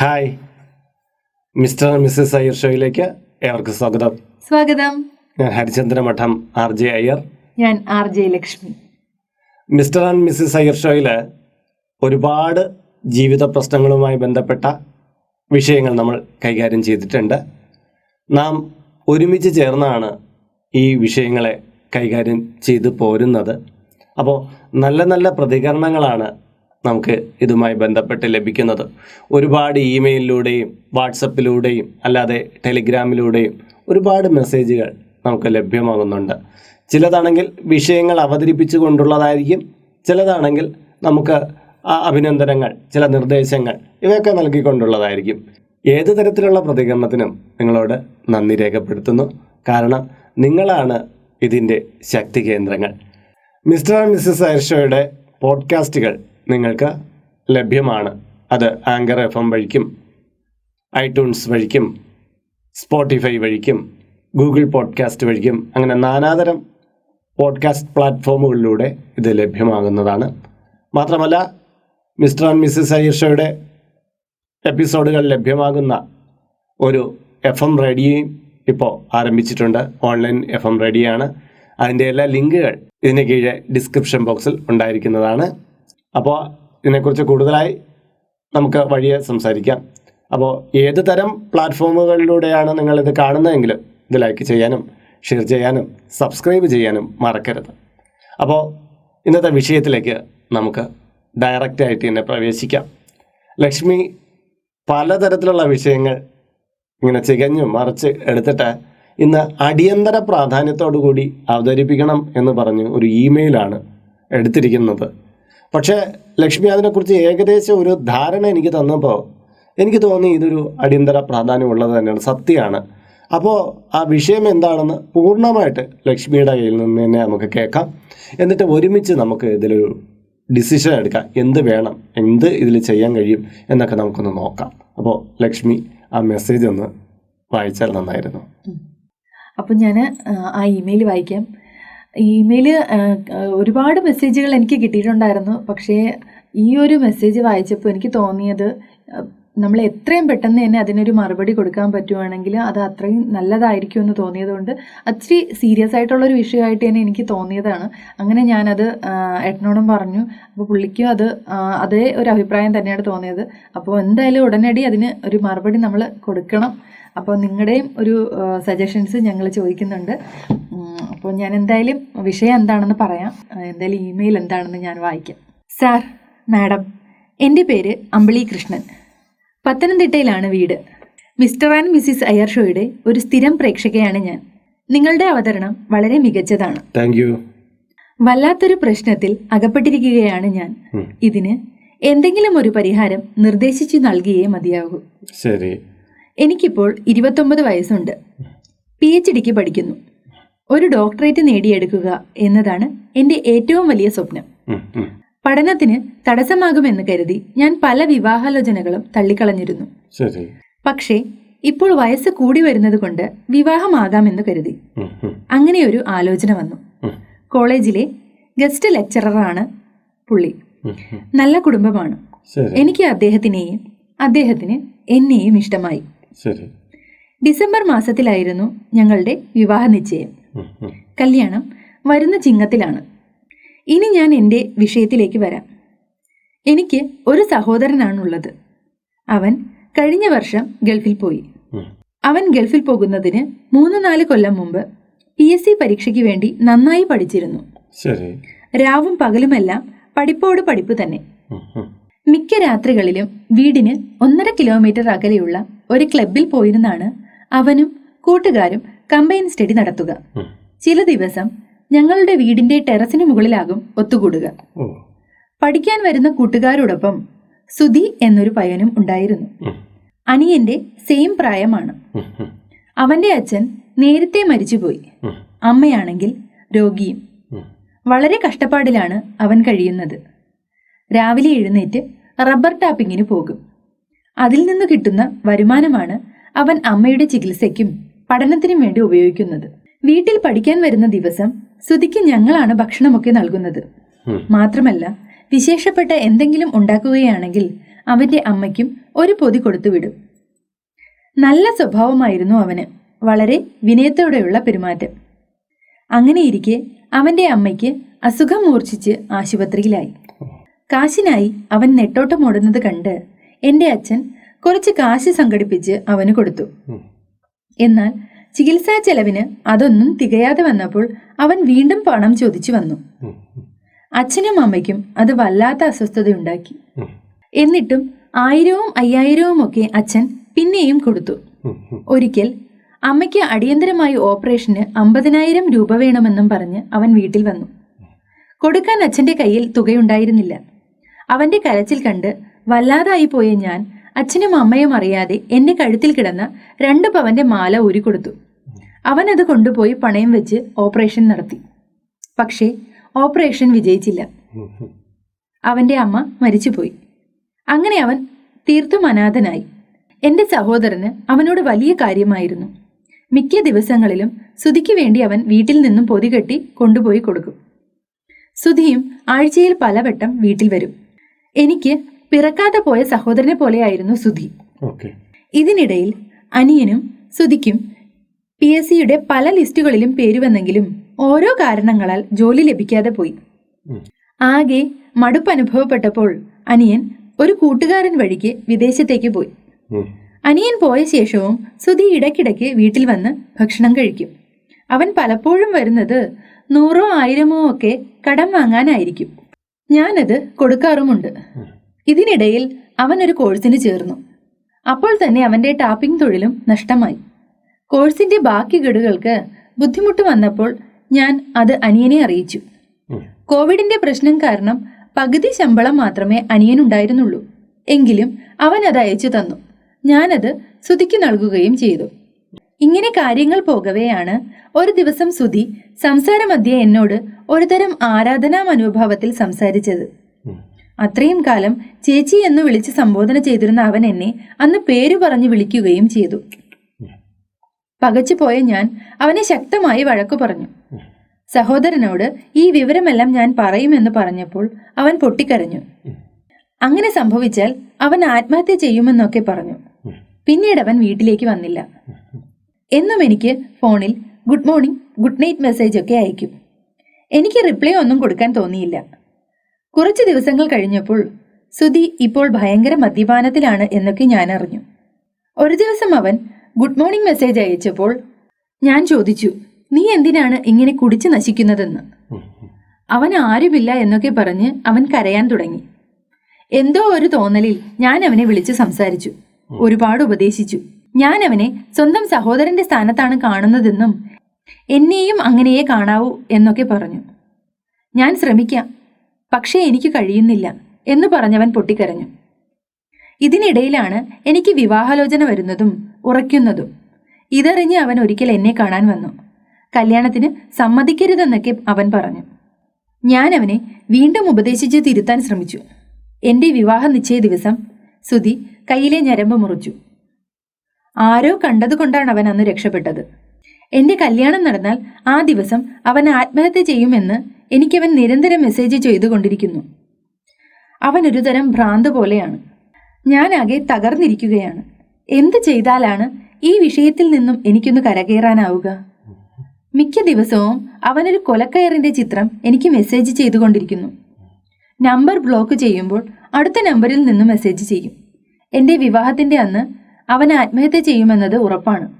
Hi mister Mrs Iyer ഷോയിലേക്ക് ഏവർക്കും സ്വാഗതം. സ്വാഗതം. ഞാൻ ഹരിചന്ദ്ര മഠം ആർ ജെ അയ്യർ. ഞാൻ R J Lakshmi. Mr and Mrs Iyer ഷോയിൽ ഒരുപാട് ജീവിത പ്രശ്നങ്ങളുമായി ബന്ധപ്പെട്ട വിഷയങ്ങൾ നമ്മൾ കൈകാര്യം ചെയ്തിട്ടുണ്ട്. നാം ഒരുമിച്ച് ചേർന്നാണ് ഈ വിഷയങ്ങളെ കൈകാര്യം ചെയ്തു പോരുന്നത്. അപ്പോൾ നല്ല നല്ല പ്രതികരണങ്ങളാണ് നമുക്ക് ഇതുമായി ബന്ധപ്പെട്ട് ലഭിക്കുന്നത്. ഒരുപാട് ഇമെയിലിലൂടെയും വാട്സപ്പിലൂടെയും അല്ലാതെ ടെലിഗ്രാമിലൂടെയും ഒരുപാട് മെസ്സേജുകൾ നമുക്ക് ലഭ്യമാകുന്നുണ്ട്. ചിലതാണെങ്കിൽ വിഷയങ്ങൾ അവതരിപ്പിച്ചു കൊണ്ടുള്ളതായിരിക്കും ചിലതാണെങ്കിൽ നമുക്ക് അഭിനന്ദനങ്ങൾ ചില നിർദ്ദേശങ്ങൾ ഇവയൊക്കെ നൽകിക്കൊണ്ടുള്ളതായിരിക്കും. ഏത് തരത്തിലുള്ള പ്രതികരണത്തിനും നിങ്ങളോട് നന്ദി രേഖപ്പെടുത്തുന്നു. കാരണം നിങ്ങളാണ് ഇതിന്റെ ശക്തി കേന്ദ്രങ്ങൾ. മിസ്റ്റർ ആൻഡ് മിസ്സസ് അയർഷോയുടെ പോഡ്കാസ്റ്റുകൾ നിങ്ങൾക്ക് ലഭ്യമാണ്. അത് ആങ്കർ എഫ് എം വഴിക്കും ഐട്യൂൺസ് വഴിക്കും സ്പോട്ടിഫൈ വഴിക്കും ഗൂഗിൾ പോഡ്കാസ്റ്റ് വഴിക്കും അങ്ങനെ നാനാതരം പോഡ്കാസ്റ്റ് പ്ലാറ്റ്ഫോമുകളിലൂടെ ഇത് ലഭ്യമാകുന്നതാണ്. മാത്രമല്ല മിസ്റ്റർ ആൻഡ് മിസ്സസ് അയ്യർഷയുടെ എപ്പിസോഡുകൾ ലഭ്യമാകുന്ന ഒരു എഫ് എം റേഡിയോയും ഇപ്പോൾ ആരംഭിച്ചിട്ടുണ്ട്. ഓൺലൈൻ എഫ് എം റേഡിയോ ആണ് അതിന്റെ എല്ലാ ലിങ്കുകൾ ഇതിന് കീഴെ ഡിസ്ക്രിപ്ഷൻ ബോക്സിൽ ഉണ്ടായിരിക്കുന്നതാണ്. അപ്പോൾ ഇതിനെക്കുറിച്ച് കൂടുതലായി നമുക്ക് വഴിയെ സംസാരിക്കാം. അപ്പോൾ ഏത് തരം പ്ലാറ്റ്ഫോമുകളിലൂടെയാണ് നിങ്ങളിത് കാണുന്നതെങ്കിൽ ഇത് ലൈക്ക് ചെയ്യാനും ഷെയർ ചെയ്യാനും സബ്സ്ക്രൈബ് ചെയ്യാനും മറക്കരുത്. അപ്പോൾ ഇന്നത്തെ വിഷയത്തിലേക്ക് നമുക്ക് ഡയറക്റ്റ് ആയിട്ട് തന്നെ പ്രവേശിക്കാം. ലക്ഷ്മി പലതരത്തിലുള്ള വിഷയങ്ങൾ ഇങ്ങനെ ചികഞ്ഞു മറിച്ച് എടുത്തിട്ട് ഇന്ന് അടിയന്തര പ്രാധാന്യത്തോടു കൂടി അവതരിപ്പിക്കണം എന്ന് പറഞ്ഞ് ഒരു ഇമെയിലാണ് എടുത്തിരിക്കുന്നത്. പക്ഷേ ലക്ഷ്മി അതിനെക്കുറിച്ച് ഏകദേശം ഒരു ധാരണ എനിക്ക് തന്നപ്പോൾ എനിക്ക് തോന്നി ഇതൊരു അടിയന്തര പ്രാധാന്യമുള്ളത് തന്നെയാണ് സത്യമാണ്. അപ്പോൾ ആ വിഷയം എന്താണെന്ന് പൂർണമായിട്ട് ലക്ഷ്മിയുടെ കയ്യിൽ നിന്ന് തന്നെ നമുക്ക് കേൾക്കാം. എന്നിട്ട് ഒരുമിച്ച് നമുക്ക് ഇതിലൊരു ഡിസിഷൻ എടുക്കാം. എന്ത് വേണം എന്ത് ഇതിൽ ചെയ്യാൻ കഴിയും എന്നൊക്കെ നമുക്കൊന്ന് നോക്കാം. അപ്പോൾ ലക്ഷ്മി ആ മെസ്സേജ് ഒന്ന് വായിച്ചാൽ നന്നായിരുന്നു. അപ്പം ഞാൻ ആ ഇമെയിൽ വായിക്കാം. ഇമെയിൽ ഒരുപാട് മെസ്സേജുകൾ എനിക്ക് കിട്ടിയിട്ടുണ്ടായിരുന്നു. പക്ഷേ ഈ ഒരു മെസ്സേജ് വായിച്ചപ്പോൾ എനിക്ക് തോന്നിയത് നമ്മൾ എത്രയും പെട്ടെന്ന് തന്നെ അതിനൊരു മറുപടി കൊടുക്കാൻ പറ്റുവാണെങ്കിൽ അത് അത്രയും നല്ലതായിരിക്കും എന്ന് തോന്നിയതുകൊണ്ട് അച്ചിരി സീരിയസ് ആയിട്ടുള്ളൊരു വിഷയമായിട്ട് തന്നെ എനിക്ക് തോന്നിയതാണ്. അങ്ങനെ ഞാനത് എട്ടനോടും പറഞ്ഞു. അപ്പോൾ പുള്ളിക്കും അത് അതേ ഒരു അഭിപ്രായം തന്നെയാണ് തോന്നിയത്. അപ്പോൾ എന്തായാലും ഉടനടി അതിന് ഒരു മറുപടി നമ്മൾ കൊടുക്കണം. അപ്പോൾ നിങ്ങളുടെയും ഒരു സജഷൻസ് ഞങ്ങൾ ചോദിക്കുന്നുണ്ട്. അപ്പോൾ ഞാൻ എന്തായാലും വിഷയം എന്താണെന്ന് പറയാം. എന്തായാലും ഇമെയിൽ എന്താണെന്ന് ഞാൻ വായിക്കാം. സാർ മാഡം എന്റെ പേര് അമ്പിളി കൃഷ്ണൻ. പത്തനംതിട്ടയിലാണ് വീട്. മിസ്റ്റർ ആൻഡ് മിസ്സിസ് അയ്യർ ഷോയുടെ ഒരു സ്ഥിരം പ്രേക്ഷകയാണ് ഞാൻ. നിങ്ങളുടെ അവതരണം വളരെ മികച്ചതാണ്. താങ്ക് യു വല്ലാത്തൊരു പ്രശ്നത്തിൽ അകപ്പെട്ടിരിക്കുകയാണ് ഞാൻ. ഇതിന് എന്തെങ്കിലും ഒരു പരിഹാരം നിർദ്ദേശിച്ചു നൽകിയേ മതിയാകൂ. ശരി. എനിക്കിപ്പോൾ ഇരുപത്തൊമ്പത് വയസ്സുണ്ട്. പി എച്ച് ഡിക്ക് പഠിക്കുന്നു. ഒരു ഡോക്ടറേറ്റ് നേടിയെടുക്കുക എന്നതാണ് എന്റെ ഏറ്റവും വലിയ സ്വപ്നം. പഠനത്തിന് തടസ്സമാകുമെന്ന് കരുതി ഞാൻ പല വിവാഹാലോചനകളും തള്ളിക്കളഞ്ഞിരുന്നു. പക്ഷേ ഇപ്പോൾ വയസ്സ് കൂടി വരുന്നത് കൊണ്ട് വിവാഹമാകാമെന്ന് കരുതി. അങ്ങനെ ഒരു അങ്ങനെയൊരു ആലോചന വന്നു. കോളേജിലെ ഗസ്റ്റ് ലെക്ചററാണ് പുള്ളി. നല്ല കുടുംബമാണ്. എനിക്ക് അദ്ദേഹത്തിനെയും അദ്ദേഹത്തിന് എന്നെയും ഇഷ്ടമായി. ഡിസംബർ മാസത്തിലായിരുന്നു ഞങ്ങളുടെ വിവാഹ നിശ്ചയം. കല്യാണം വരുന്ന ചിങ്ങത്തിലാണ്. ഇനി ഞാൻ എന്റെ വിഷയത്തിലേക്ക് വരാം. എനിക്ക് ഒരു സഹോദരനാണുള്ളത്. അവൻ കഴിഞ്ഞ വർഷം ഗൾഫിൽ പോയി. അവൻ ഗൾഫിൽ പോകുന്നതിന് മൂന്ന് നാല് കൊല്ലം മുമ്പ് പി എസ് സി പരീക്ഷയ്ക്ക് വേണ്ടി നന്നായി പഠിച്ചിരുന്നു. രാവും പകലുമെല്ലാം പഠിപ്പോട് പഠിപ്പ് തന്നെ. മിക്ക രാത്രികളിലും വീടിന് ഒന്നര കിലോമീറ്റർ അകലെയുള്ള ഒരു ക്ലബിൽ പോയിരുന്നാണ് അവനും കൂട്ടുകാരും കമ്പൈൻ സ്റ്റഡി നടത്തുക. ചില ദിവസം ഞങ്ങളുടെ വീടിന്റെ ടെറസിന് മുകളിലാകും ഒത്തുകൂടുക. പഠിക്കാൻ വരുന്ന കൂട്ടുകാരോടൊപ്പം സുധി എന്നൊരു പയനും ഉണ്ടായിരുന്നു. അനിയന്റെ സെയിം പ്രായമാണ്. അവന്റെ അച്ഛൻ നേരത്തെ മരിച്ചുപോയി. അമ്മയാണെങ്കിൽ രോഗിയും. വളരെ കഷ്ടപ്പാടിലാണ് അവൻ കഴിയുന്നത്. രാവിലെ എഴുന്നേറ്റ് റബ്ബർ ടാപ്പിങ്ങിന് പോകും. അതിൽ നിന്ന് കിട്ടുന്ന വരുമാനമാണ് അവൻ അമ്മയുടെ ചികിത്സയ്ക്കും പഠനത്തിനും വേണ്ടി ഉപയോഗിക്കുന്നത്. വീട്ടിൽ പഠിക്കാൻ വരുന്ന ദിവസം ശ്രുതിക്ക് ഞങ്ങളാണ് ഭക്ഷണമൊക്കെ നൽകുന്നത്. മാത്രമല്ല വിശേഷപ്പെട്ട എന്തെങ്കിലും ഉണ്ടാക്കുകയാണെങ്കിൽ അവന്റെ അമ്മയ്ക്കും ഒരു പൊതി കൊടുത്തുവിടും നല്ല സ്വഭാവമായിരുന്നു അവന്. വളരെ വിനയത്തോടെയുള്ള പെരുമാറ്റം. അങ്ങനെയിരിക്കെ അവന്റെ അമ്മയ്ക്ക് അസുഖം മൂർച്ഛിച്ച് ആശുപത്രിയിലായി. കാശിനായി അവൻ നെട്ടോട്ടം ഓടുന്നത് കണ്ട് എന്റെ അച്ഛൻ കുറച്ച് കാശ് സംഘടിപ്പിച്ച് അവന് കൊടുത്തു. എന്നാൽ ചികിത്സാ ചെലവിന് അതൊന്നും തികയാതെ വന്നപ്പോൾ അവൻ വീണ്ടും പണം ചോദിച്ചു വന്നു. അച്ഛനും അമ്മയ്ക്കും അത് വല്ലാത്ത അസ്വസ്ഥതയുണ്ടാക്കി. എന്നിട്ടും ആയിരവും അയ്യായിരവും ഒക്കെ അച്ഛൻ പിന്നെയും കൊടുത്തു. ഒരിക്കൽ അമ്മയ്ക്ക് അടിയന്തരമായി ഓപ്പറേഷന് അമ്പതിനായിരം രൂപ വേണമെന്നും പറഞ്ഞ് അവൻ വീട്ടിൽ വന്നു കൊടുക്കാൻ അച്ഛന്റെ കയ്യിൽ തുകയുണ്ടായിരുന്നില്ല അവന്റെ കരച്ചിൽ കണ്ട് വല്ലാതായി പോയ ഞാൻ അച്ഛനും അമ്മയും അറിയാതെ എന്റെ കഴുത്തിൽ കിടന്ന രണ്ട് പവന്റെ മാല ഊരിക്കൊടുത്തു അവൻ അത് കൊണ്ടുപോയി പണയം വെച്ച് ഓപ്പറേഷൻ നടത്തി. പക്ഷേ ഓപ്പറേഷൻ വിജയിച്ചില്ല. അവന്റെ അമ്മ മരിച്ചുപോയി. അങ്ങനെ അവൻ തീർത്തും അനാഥനായി. എന്റെ സഹോദരന് അവനോട് വലിയ കാര്യമായിരുന്നു. മിക്ക ദിവസങ്ങളിലും സുധിക്ക് വേണ്ടി അവൻ വീട്ടിൽ നിന്നും പൊതി കെട്ടി കൊണ്ടുപോയി കൊടുക്കും. സുധിയും ആഴ്ചയിൽ പലവട്ടം വീട്ടിൽ വരും. എനിക്ക് പിറക്കാതെ പോയ സഹോദരനെ പോലെയായിരുന്നു സുധി. ഇതിനിടയിൽ അനിയനും സുധിക്കും പി എസ് സിയുടെ പല ലിസ്റ്റുകളിലും പേര് വന്നെങ്കിലും ഓരോ കാരണങ്ങളാൽ ജോലി ലഭിക്കാതെ പോയി. ആകെ മടുപ്പ് അനുഭവപ്പെട്ടപ്പോൾ അനിയൻ ഒരു കൂട്ടുകാരൻ വഴിക്ക് വിദേശത്തേക്ക് പോയി. അനിയൻ പോയ ശേഷവും സുധി ഇടയ്ക്കിടയ്ക്ക് വീട്ടിൽ വന്ന് ഭക്ഷണം കഴിക്കും. അവൻ പലപ്പോഴും വരുന്നത് നൂറോ ആയിരമോ ഒക്കെ കടം വാങ്ങാനായിരിക്കും. ഞാനത് കൊടുക്കാറുമുണ്ട്. ഇതിനിടയിൽ അവൻ ഒരു കോഴ്സിന് ചേർന്നു. അപ്പോൾ തന്നെ അവന്റെ ടാപ്പിംഗ് തൊഴിലും നഷ്ടമായി. കോഴ്സിന്റെ ബാക്കി ഗഡുകൾക്ക് ബുദ്ധിമുട്ട് വന്നപ്പോൾ ഞാൻ അത് അനിയനെ അറിയിച്ചു. കോവിഡിന്റെ പ്രശ്നം കാരണം പകുതി ശമ്പളം മാത്രമേ അനിയനുണ്ടായിരുന്നുള്ളൂ. എങ്കിലും അവൻ അത് അയച്ചു തന്നു. ഞാനത് സുധിക്ക് നൽകുകയും ചെയ്തു. ഇങ്ങനെ കാര്യങ്ങൾ പോകവെയാണ് ഒരു ദിവസം സുധി സംസാരമധ്യേ എന്നോട് ഒരുതരം ആരാധനാ മനോഭാവത്തിൽ സംസാരിച്ചത്. അത്രയും കാലം ചേച്ചി എന്ന് വിളിച്ച് സംബോധന ചെയ്തിരുന്ന അവൻ എന്നെ അന്ന് പേര് പറഞ്ഞു വിളിക്കുകയും ചെയ്തു. പകച്ചുപോയ ഞാൻ അവനെ ശക്തമായി വഴക്കു പറഞ്ഞു. സഹോദരനോട് ഈ വിവരമെല്ലാം ഞാൻ പറയുമെന്ന് പറഞ്ഞപ്പോൾ അവൻ പൊട്ടിക്കരഞ്ഞു. അങ്ങനെ സംഭവിച്ചാൽ അവൻ ആത്മഹത്യ ചെയ്യുമെന്നൊക്കെ പറഞ്ഞു. പിന്നീട് അവൻ വീട്ടിലേക്ക് വന്നില്ല. എന്നും എനിക്ക് ഫോണിൽ good morning good night message ഒക്കെ അയക്കും. എനിക്ക് റിപ്ലൈ ഒന്നും കൊടുക്കാൻ തോന്നിയില്ല. കുറച്ച് ദിവസങ്ങൾ കഴിഞ്ഞപ്പോൾ സുധി ഇപ്പോൾ ഭയങ്കര മദ്യപാനത്തിലാണ് എന്നൊക്കെ ഞാൻ അറിഞ്ഞു ഒരു ദിവസം അവൻ ഗുഡ് മോർണിംഗ് മെസ്സേജ് അയച്ചപ്പോൾ ഞാൻ ചോദിച്ചു നീ എന്തിനാണ് ഇങ്ങനെ കുടിച്ചു നശിക്കുന്നതെന്ന്. അവൻ ആരുമില്ല എന്നൊക്കെ പറഞ്ഞ് അവൻ കരയാൻ തുടങ്ങി. എന്തോ ഒരു തോന്നലിൽ ഞാൻ അവനെ വിളിച്ച് സംസാരിച്ചു ഒരുപാട് ഉപദേശിച്ചു. ഞാൻ അവനെ സ്വന്തം സഹോദരന്റെ സ്ഥാനത്താണ് കാണുന്നതെന്നും എന്നെയും അങ്ങനെയേ കാണാവൂ എന്നൊക്കെ പറഞ്ഞു. ഞാൻ ശ്രമിക്കാം പക്ഷേ എനിക്ക് കഴിയുന്നില്ല എന്ന് പറഞ്ഞവൻ പൊട്ടിക്കരഞ്ഞു. ഇതിനിടയിലാണ് എനിക്ക് വിവാഹാലോചന വരുന്നതും ഉറയ്ക്കുന്നതും. ഇതറിഞ്ഞ് അവൻ ഒരിക്കൽ എന്നെ കാണാൻ വന്നു. കല്യാണത്തിന് സമ്മതിക്കരുതെന്നൊക്കെ അവൻ പറഞ്ഞു. ഞാൻ അവനെ വീണ്ടും ഉപദേശിച്ച് തിരുത്താൻ ശ്രമിച്ചു. എന്റെ വിവാഹ നിശ്ചയ ദിവസം സുധി കയ്യിലെ ഞരമ്പ് മുറിച്ചു. ആരോ കണ്ടതുകൊണ്ടാണ് അവൻ അന്ന് രക്ഷപ്പെട്ടത്. എന്റെ കല്യാണം നടന്നാൽ ആ ദിവസം അവൻ ആത്മഹത്യ ചെയ്യുമെന്ന് എനിക്കവൻ നിരന്തരം മെസ്സേജ് ചെയ്തുകൊണ്ടിരിക്കുന്നു. അവൻ ഒരു തരം ഭ്രാന്ത് പോലെയാണ്. ഞാനാകെ തകർന്നിരിക്കുകയാണ്. എന്ത് ചെയ്താലാണ് ഈ വിഷയത്തിൽ നിന്നും എനിക്കൊന്ന് കരകയറാനാവുക? മിക്ക ദിവസവും അവനൊരു കൊലക്കയറിന്റെ ചിത്രം എനിക്ക് മെസ്സേജ് ചെയ്തുകൊണ്ടിരിക്കുന്നു. നമ്പർ ബ്ലോക്ക് ചെയ്യുമ്പോൾ അടുത്ത നമ്പറിൽ നിന്നും മെസ്സേജ് ചെയ്യും. എന്റെ വിവാഹത്തിന്റെ അന്ന് അവൻ ആത്മഹത്യ ചെയ്യുമെന്നത് ഉറപ്പാണ്.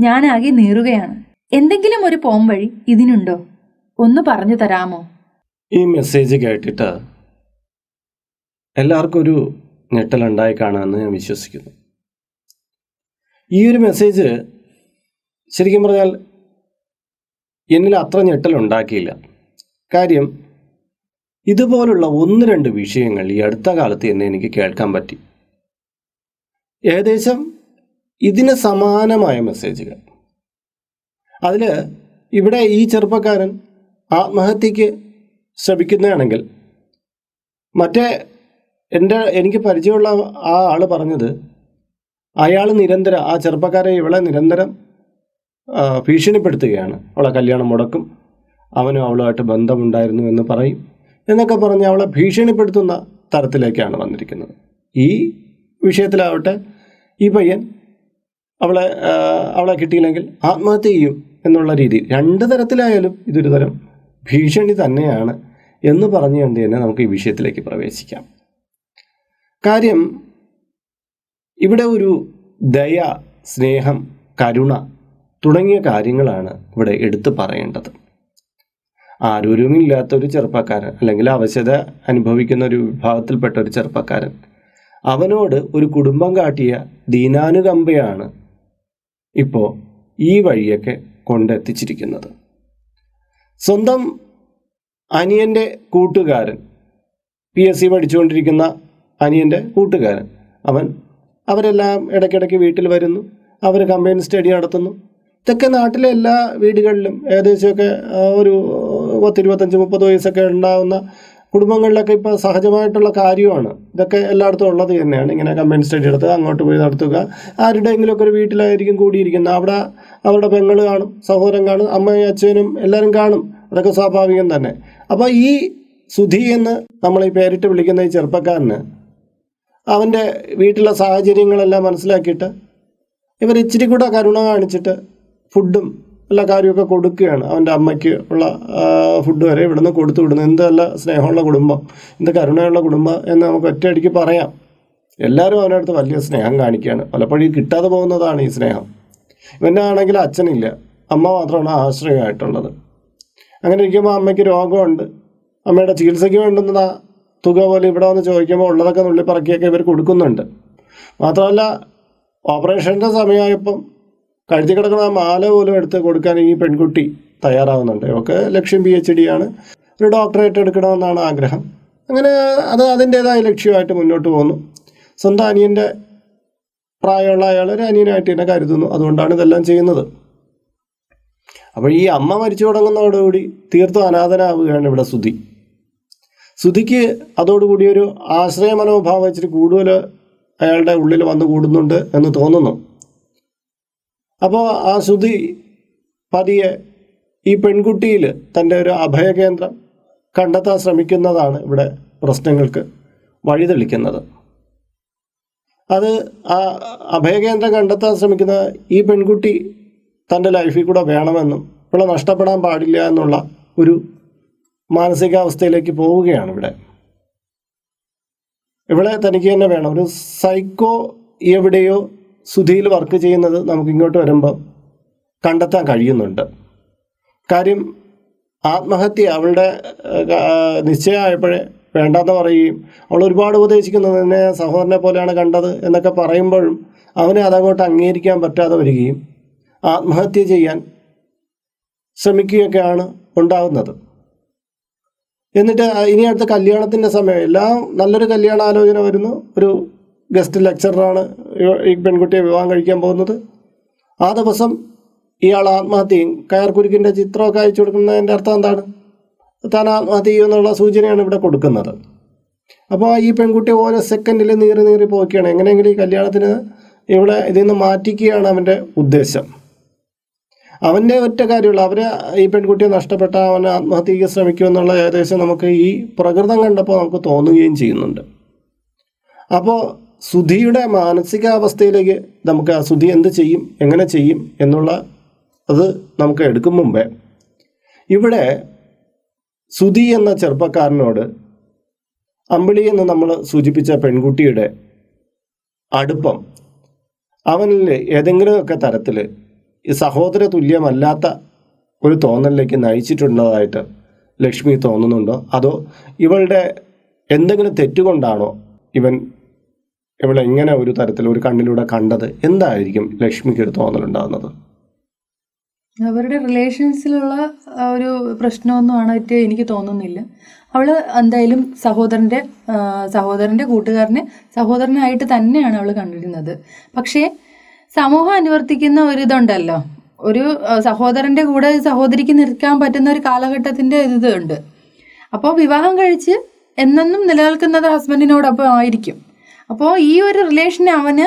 ഞാനാകെ നീറുകയാണ്. എന്തെങ്കിലും ഒരു പോം വഴി ഇതിനുണ്ടോ? ഒന്ന് പറഞ്ഞു തരാമോ? ഈ മെസ്സേജ് കേട്ടിട്ട് എല്ലാവർക്കും ഒരു ഞെട്ടലുണ്ടായി കാണാമെന്ന് ഞാൻ വിശ്വസിക്കുന്നു. ഈ ഒരു മെസ്സേജ് ശരിക്കും പറഞ്ഞാൽ എന്നിൽ അത്ര ഞെട്ടലുണ്ടാക്കിയില്ല. കാര്യം ഇതുപോലുള്ള ഒന്ന് രണ്ട് വിഷയങ്ങൾ ഈ അടുത്ത കാലത്ത് തന്നെ എനിക്ക് കേൾക്കാൻ പറ്റി. ഏകദേശം ഇതിന് സമാനമായ മെസ്സേജുകൾ അതിൽ ഇവിടെ ഈ ചെറുപ്പക്കാരൻ ആത്മഹത്യക്ക് ശ്രമിക്കുന്നതാണെങ്കിൽ മറ്റേ എന്റെ എനിക്ക് പരിചയമുള്ള ആ ആൾ പറഞ്ഞത് അയാൾ നിരന്തരം ആ ചെറുപ്പക്കാരെ ഇവളെ നിരന്തരം ഭീഷണിപ്പെടുത്തുകയാണ്. അവളെ കല്യാണം മുടക്കും. അവനും അവളുമായിട്ട് ബന്ധമുണ്ടായിരുന്നു എന്ന് പറയും. എന്നൊക്കെ പറഞ്ഞ് അവളെ ഭീഷണിപ്പെടുത്തുന്ന തരത്തിലേക്കാണ് വന്നിരിക്കുന്നത്. ഈ വിഷയത്തിലാവട്ടെ ഈ പയ്യൻ അവളെ അവളെ കിട്ടിയില്ലെങ്കിൽ ആത്മഹത്യ ചെയ്യും എന്നുള്ള രീതിയിൽ രണ്ട് തരത്തിലായാലും ഇതൊരു തരം ഭീഷണി തന്നെയാണ് എന്ന് പറഞ്ഞുകൊണ്ട് തന്നെ നമുക്ക് ഈ വിഷയത്തിലേക്ക് പ്രവേശിക്കാം. കാര്യം ഇവിടെ ഒരു ദയ സ്നേഹം കരുണ തുടങ്ങിയ കാര്യങ്ങളാണ് ഇവിടെ എടുത്തു പറയേണ്ടത്. ആരോഗ്യമില്ലാത്ത ഒരു ചെറുപ്പക്കാരൻ അല്ലെങ്കിൽ അവശത അനുഭവിക്കുന്ന ഒരു വിഭാഗത്തിൽപ്പെട്ട ഒരു ചെറുപ്പക്കാരൻ അവനോട് ഒരു കുടുംബം കാട്ടിയ ദീനാനുകമ്പയാണ് ഇപ്പോൾ ഈ വഴിയൊക്കെ കൊണ്ടെത്തിച്ചിരിക്കുന്നത്. സ്വന്തം അനിയന്റെ കൂട്ടുകാരൻ പി എസ് സി പഠിച്ചുകൊണ്ടിരിക്കുന്ന അനിയന്റെ കൂട്ടുകാരൻ. അവൻ അവരെല്ലാം ഇടയ്ക്കിടയ്ക്ക് വീട്ടിൽ വരുന്നു. അവർ കമ്പൈൻ സ്റ്റഡി നടത്തുന്നു. ഇതൊക്കെ നാട്ടിലെ എല്ലാ വീടുകളിലും ഏകദേശമൊക്കെ ഒരു പത്തിരുപത്തഞ്ച് മുപ്പത് വയസ്സൊക്കെ ഉണ്ടാവുന്ന കുടുംബങ്ങളിലൊക്കെ ഇപ്പോൾ സഹജമായിട്ടുള്ള കാര്യമാണ്. ഇതൊക്കെ എല്ലായിടത്തും ഉള്ളത് തന്നെയാണ്. ഇങ്ങനെ കമ്പൈൻ സ്റ്റഡി എടുത്ത് അങ്ങോട്ട് പോയി നടത്തുക. ആരുടെയെങ്കിലുമൊക്കെ ഒരു വീട്ടിലായിരിക്കും കൂടിയിരിക്കുന്നത് അവിടെ അവരുടെ പെങ്ങൾ കാണും സഹോദരൻ കാണും അമ്മയും അച്ഛനും എല്ലാവരും കാണും. അതൊക്കെ സ്വാഭാവികം തന്നെ. അപ്പോൾ ഈ സുധി എന്ന് നമ്മൾ ഈ പേരിട്ട് വിളിക്കുന്ന ഈ ചെറുപ്പക്കാരന് അവന്റെ വീട്ടിലെ സാഹചര്യങ്ങളെല്ലാം മനസ്സിലാക്കിയിട്ട് ഇവർ ഇച്ചിരി കൂടെ കരുണ കാണിച്ചിട്ട് ഫുഡും എല്ലാ കാര്യമൊക്കെ കൊടുക്കുകയാണ്. അവന്റെ അമ്മയ്ക്ക് ഉള്ള ഫുഡ് വരെ ഇവിടുന്ന് കൊടുത്തു വിടുന്നു. എന്തല്ല സ്നേഹമുള്ള കുടുംബം എന്ത് കരുണയുള്ള കുടുംബം എന്ന് നമുക്ക് ഒറ്റയടിക്ക് പറയാം. എല്ലാവരും അവനടുത്ത് വലിയ സ്നേഹം കാണിക്കുകയാണ്. പലപ്പോഴും കിട്ടാതെ പോകുന്നതാണ് ഈ സ്നേഹം. ഇവന്റെ ആണെങ്കിൽ അച്ഛനില്ല. അമ്മ മാത്രമാണ് ആശ്രയമായിട്ടുള്ളത്. അങ്ങനെ ഇരിക്കുമ്പോൾ അമ്മയ്ക്ക് രോഗമുണ്ട്. അമ്മയുടെ ചികിത്സയ്ക്ക് വേണ്ടുന്ന തുക പോലെ ഇവിടെ വന്ന് ചോദിക്കുമ്പോൾ ഉള്ളതൊക്കെ നുള്ളിപ്പറക്കിയൊക്കെ ഇവർ കൊടുക്കുന്നുണ്ട്. മാത്രമല്ല ഓപ്പറേഷന്റെ സമയമായപ്പം കഴുതി കിടക്കുന്ന മാല പോലും എടുത്ത് കൊടുക്കാൻ ഈ പെൺകുട്ടി തയ്യാറാവുന്നുണ്ട്. ഒക്കെ ലക്ഷ്യം പി എച്ച് ഡി ആണ്. ഒരു ഡോക്ടറേറ്റ് എടുക്കണമെന്നാണ് ആഗ്രഹം. അങ്ങനെ അത് അതിന്റേതായ ലക്ഷ്യമായിട്ട് മുന്നോട്ട് പോകുന്നു സ്വന്തം അനിയന്റെ പ്രായമുള്ള അയാൾ ഒരു അനിയനായിട്ട് തന്നെ കരുതുന്നു. അതുകൊണ്ടാണ് ഇതെല്ലാം ചെയ്യുന്നത്. അപ്പോൾ ഈ അമ്മ മരിച്ചു തുടങ്ങുന്നതോടുകൂടി തീർത്തും അനാഥനാവുകയാണ് ഇവിടെ സുധി. സുധിക്ക് അതോടുകൂടി ഒരു ആശ്രയ മനോഭാവം ഇച്ചിരി കൂടുതൽ അയാളുടെ ഉള്ളിൽ വന്നു കൂടുന്നുണ്ട് എന്ന് തോന്നുന്നു. അപ്പോൾ ആ സുധി പതിയെ ഈ പെൺകുട്ടിയിൽ തന്റെ ഒരു അഭയകേന്ദ്രം കണ്ടെത്താൻ ശ്രമിക്കുന്നതാണ് ഇവിടെ പ്രശ്നങ്ങൾക്ക് വഴിതെളിക്കുന്നത്. അത് ആ അഭയകേന്ദ്രം കണ്ടെത്താൻ ശ്രമിക്കുന്ന ഈ പെൺകുട്ടി തന്റെ ലൈഫിൽ കൂടെ വേണമെന്നും ഇവിടെ നഷ്ടപ്പെടാൻ പാടില്ല എന്നുള്ള ഒരു മാനസികാവസ്ഥയിലേക്ക് പോവുകയാണ് ഇവിടെ. ഇവിടെ തനിക്ക് തന്നെ വേണം. ഒരു സൈക്കോ എവിടെയോ സുധിയിൽ വർക്ക് ചെയ്യുന്നത് നമുക്ക് ഇങ്ങോട്ട് വരുമ്പോൾ കണ്ടെത്താൻ കഴിയുന്നുണ്ട്. കാര്യം ആത്മഹത്യ അവളുടെ നിശ്ചയമായപ്പോഴേ വേണ്ടാന്ന് പറയുകയും അവൾ ഒരുപാട് ഉപദേശിക്കുന്നത് എന്നെ സഹോദരനെ പോലെയാണ് കണ്ടത് എന്നൊക്കെ പറയുമ്പോഴും അവനെ അതങ്ങോട്ട് അംഗീകരിക്കാൻ പറ്റാതെ വരികയും ആത്മഹത്യ ചെയ്യാൻ ശ്രമിക്കുകയൊക്കെയാണ് ഉണ്ടാകുന്നത് എന്നിട്ട് ഇനി അടുത്ത കല്യാണത്തിന്റെ സമയം. എല്ലാം നല്ലൊരു കല്യാണ ആലോചന വരുന്നു. ഒരു ഗസ്റ്റ് ലെക്ചറാണ് ഈ പെൺകുട്ടിയെ വിവാഹം കഴിക്കാൻ പോകുന്നത്. ആ ദിവസം ഇയാൾ ആത്മഹത്യയും കയർക്കുരുക്കിന്റെ ചിത്രമൊക്കെ അയച്ചു കൊടുക്കുന്നതിന്റെ അർത്ഥം എന്താണ്? താൻ ആത്മഹത്യ ചെയ്യുമെന്നുള്ള സൂചനയാണ് ഇവിടെ കൊടുക്കുന്നത്. അപ്പോൾ ഈ പെൺകുട്ടി ഓരോ സെക്കൻഡിൽ നീറി നീറി പോവുകയാണ്. എങ്ങനെയെങ്കിലും ഈ കല്യാണത്തിന് ഇവിടെ ഇതിൽ നിന്ന് മാറ്റിക്കുകയാണ് അവന്റെ ഉദ്ദേശം. അവന്റെ ഒറ്റ കാര്യമുള്ള. അവരെ ഈ പെൺകുട്ടിയെ നഷ്ടപ്പെട്ട അവൻ ആത്മഹത്യക്ക് ശ്രമിക്കുമെന്നുള്ള ഏകദേശം നമുക്ക് ഈ പ്രകൃതം കണ്ടപ്പോൾ നമുക്ക് തോന്നുകയും ചെയ്യുന്നുണ്ട്. അപ്പോൾ സുധിയുടെ മാനസികാവസ്ഥയിലേക്ക് നമുക്ക് ആ സുധി എന്ത് ചെയ്യും എങ്ങനെ ചെയ്യും എന്നുള്ള അത് നമുക്ക് എടുക്കും മുമ്പേ. ഇവിടെ സുധി എന്ന ചെറുപ്പക്കാരനോട് അമ്പിളി എന്ന് നമ്മൾ സൂചിപ്പിച്ച പെൺകുട്ടിയുടെ അടുപ്പം അവനിൽ ഏതെങ്കിലുമൊക്കെ തരത്തിൽ സഹോദര തുല്യമല്ലാത്ത ഒരു തോന്നലിലേക്ക് നയിച്ചിട്ടുള്ളതായിട്ട് ലക്ഷ്മി തോന്നുന്നുണ്ടോ? അതോ ഇവളുടെ എന്തെങ്കിലും തെറ്റുകൊണ്ടാണോ ഇവൻ ഇവളെ ഇങ്ങനെ ഒരു തരത്തിൽ ഒരു കണ്ണിലൂടെ കണ്ടത്? എന്തായിരിക്കും ലക്ഷ്മിക്ക് ഒരു തോന്നലുണ്ടാകുന്നത്? അവരുടെ റിലേഷൻസിലുള്ള ഒരു പ്രശ്നമൊന്നും ആണായിട്ട് എനിക്ക് തോന്നുന്നില്ല. അവൾ എന്തായാലും സഹോദരന്റെ സഹോദരന്റെ കൂട്ടുകാരനെ സഹോദരനായിട്ട് തന്നെയാണ് അവൾ കണ്ടിരുന്നത്. പക്ഷേ സമൂഹം അനുവർത്തിക്കുന്ന ഒരു ഇതുണ്ടല്ലോ ഒരു സഹോദരന്റെ കൂടെ സഹോദരിക്ക് നിൽക്കാൻ പറ്റുന്ന ഒരു കാലഘട്ടത്തിന്റെ ഇത് ഉണ്ട് അപ്പോൾ വിവാഹം കഴിച്ച് എന്നെന്നും നിലനിൽക്കുന്നത് ഹസ്ബൻഡിനോടൊപ്പം ആയിരിക്കും. അപ്പോൾ ഈ ഒരു റിലേഷൻ അവന്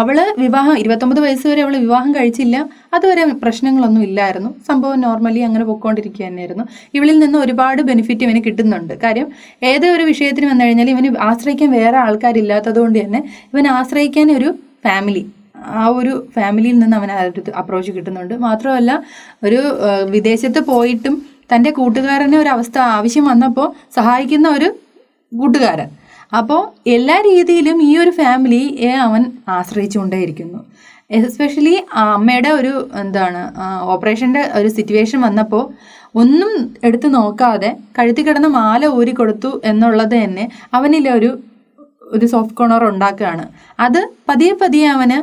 അവൾ വിവാഹം ഇരുപത്തൊമ്പത് വയസ്സ് വരെ അവൾ വിവാഹം കഴിച്ചില്ല. അതുവരെ പ്രശ്നങ്ങളൊന്നും ഇല്ലായിരുന്നു. സംഭവം നോർമലി അങ്ങനെ പോയിക്കൊണ്ടിരിക്കുക തന്നെയായിരുന്നു ഇവളിൽ നിന്ന് ഒരുപാട് ബെനിഫിറ്റ് ഇവന് കിട്ടുന്നുണ്ട്. കാര്യം ഏതൊരു ഒരു വിഷയത്തിന് വന്നു കഴിഞ്ഞാൽ ഇവന് ആശ്രയിക്കാൻ വേറെ ആൾക്കാരില്ലാത്തത് കൊണ്ട് തന്നെ ഇവൻ ആശ്രയിക്കാൻ ഒരു ഫാമിലി ആ ഒരു ഫാമിലിയിൽ നിന്ന് ഒരു അപ്രോച്ച് കിട്ടുന്നുണ്ട്. മാത്രമല്ല ഒരു വിദേശത്ത് പോയിട്ടും തന്റെ കൂട്ടുകാരന് ഒരു അവസ്ഥ ആവശ്യം വന്നപ്പോൾ സഹായിക്കുന്ന ഒരു കൂട്ടുകാരൻ. അപ്പോൾ എല്ലാ രീതിയിലും ഈ ഒരു ഫാമിലിയെ അവൻ ആശ്രയിച്ചുകൊണ്ടേയിരിക്കുന്നു. എസ്പെഷ്യലി അമ്മയുടെ ഒരു എന്താണ് ഓപ്പറേഷന്റെ ഒരു സിറ്റുവേഷൻ വന്നപ്പോൾ ഒന്നും എടുത്തു നോക്കാതെ കഴുത്തി കിടന്ന മാല ഊരി കൊടുത്തു എന്നുള്ളത് തന്നെ അവനിലൊരു ഒരു സോഫ്റ്റ് കോർണർ ഉണ്ടാക്കുകയാണ്. അത് പതിയെ പതിയെ അവന്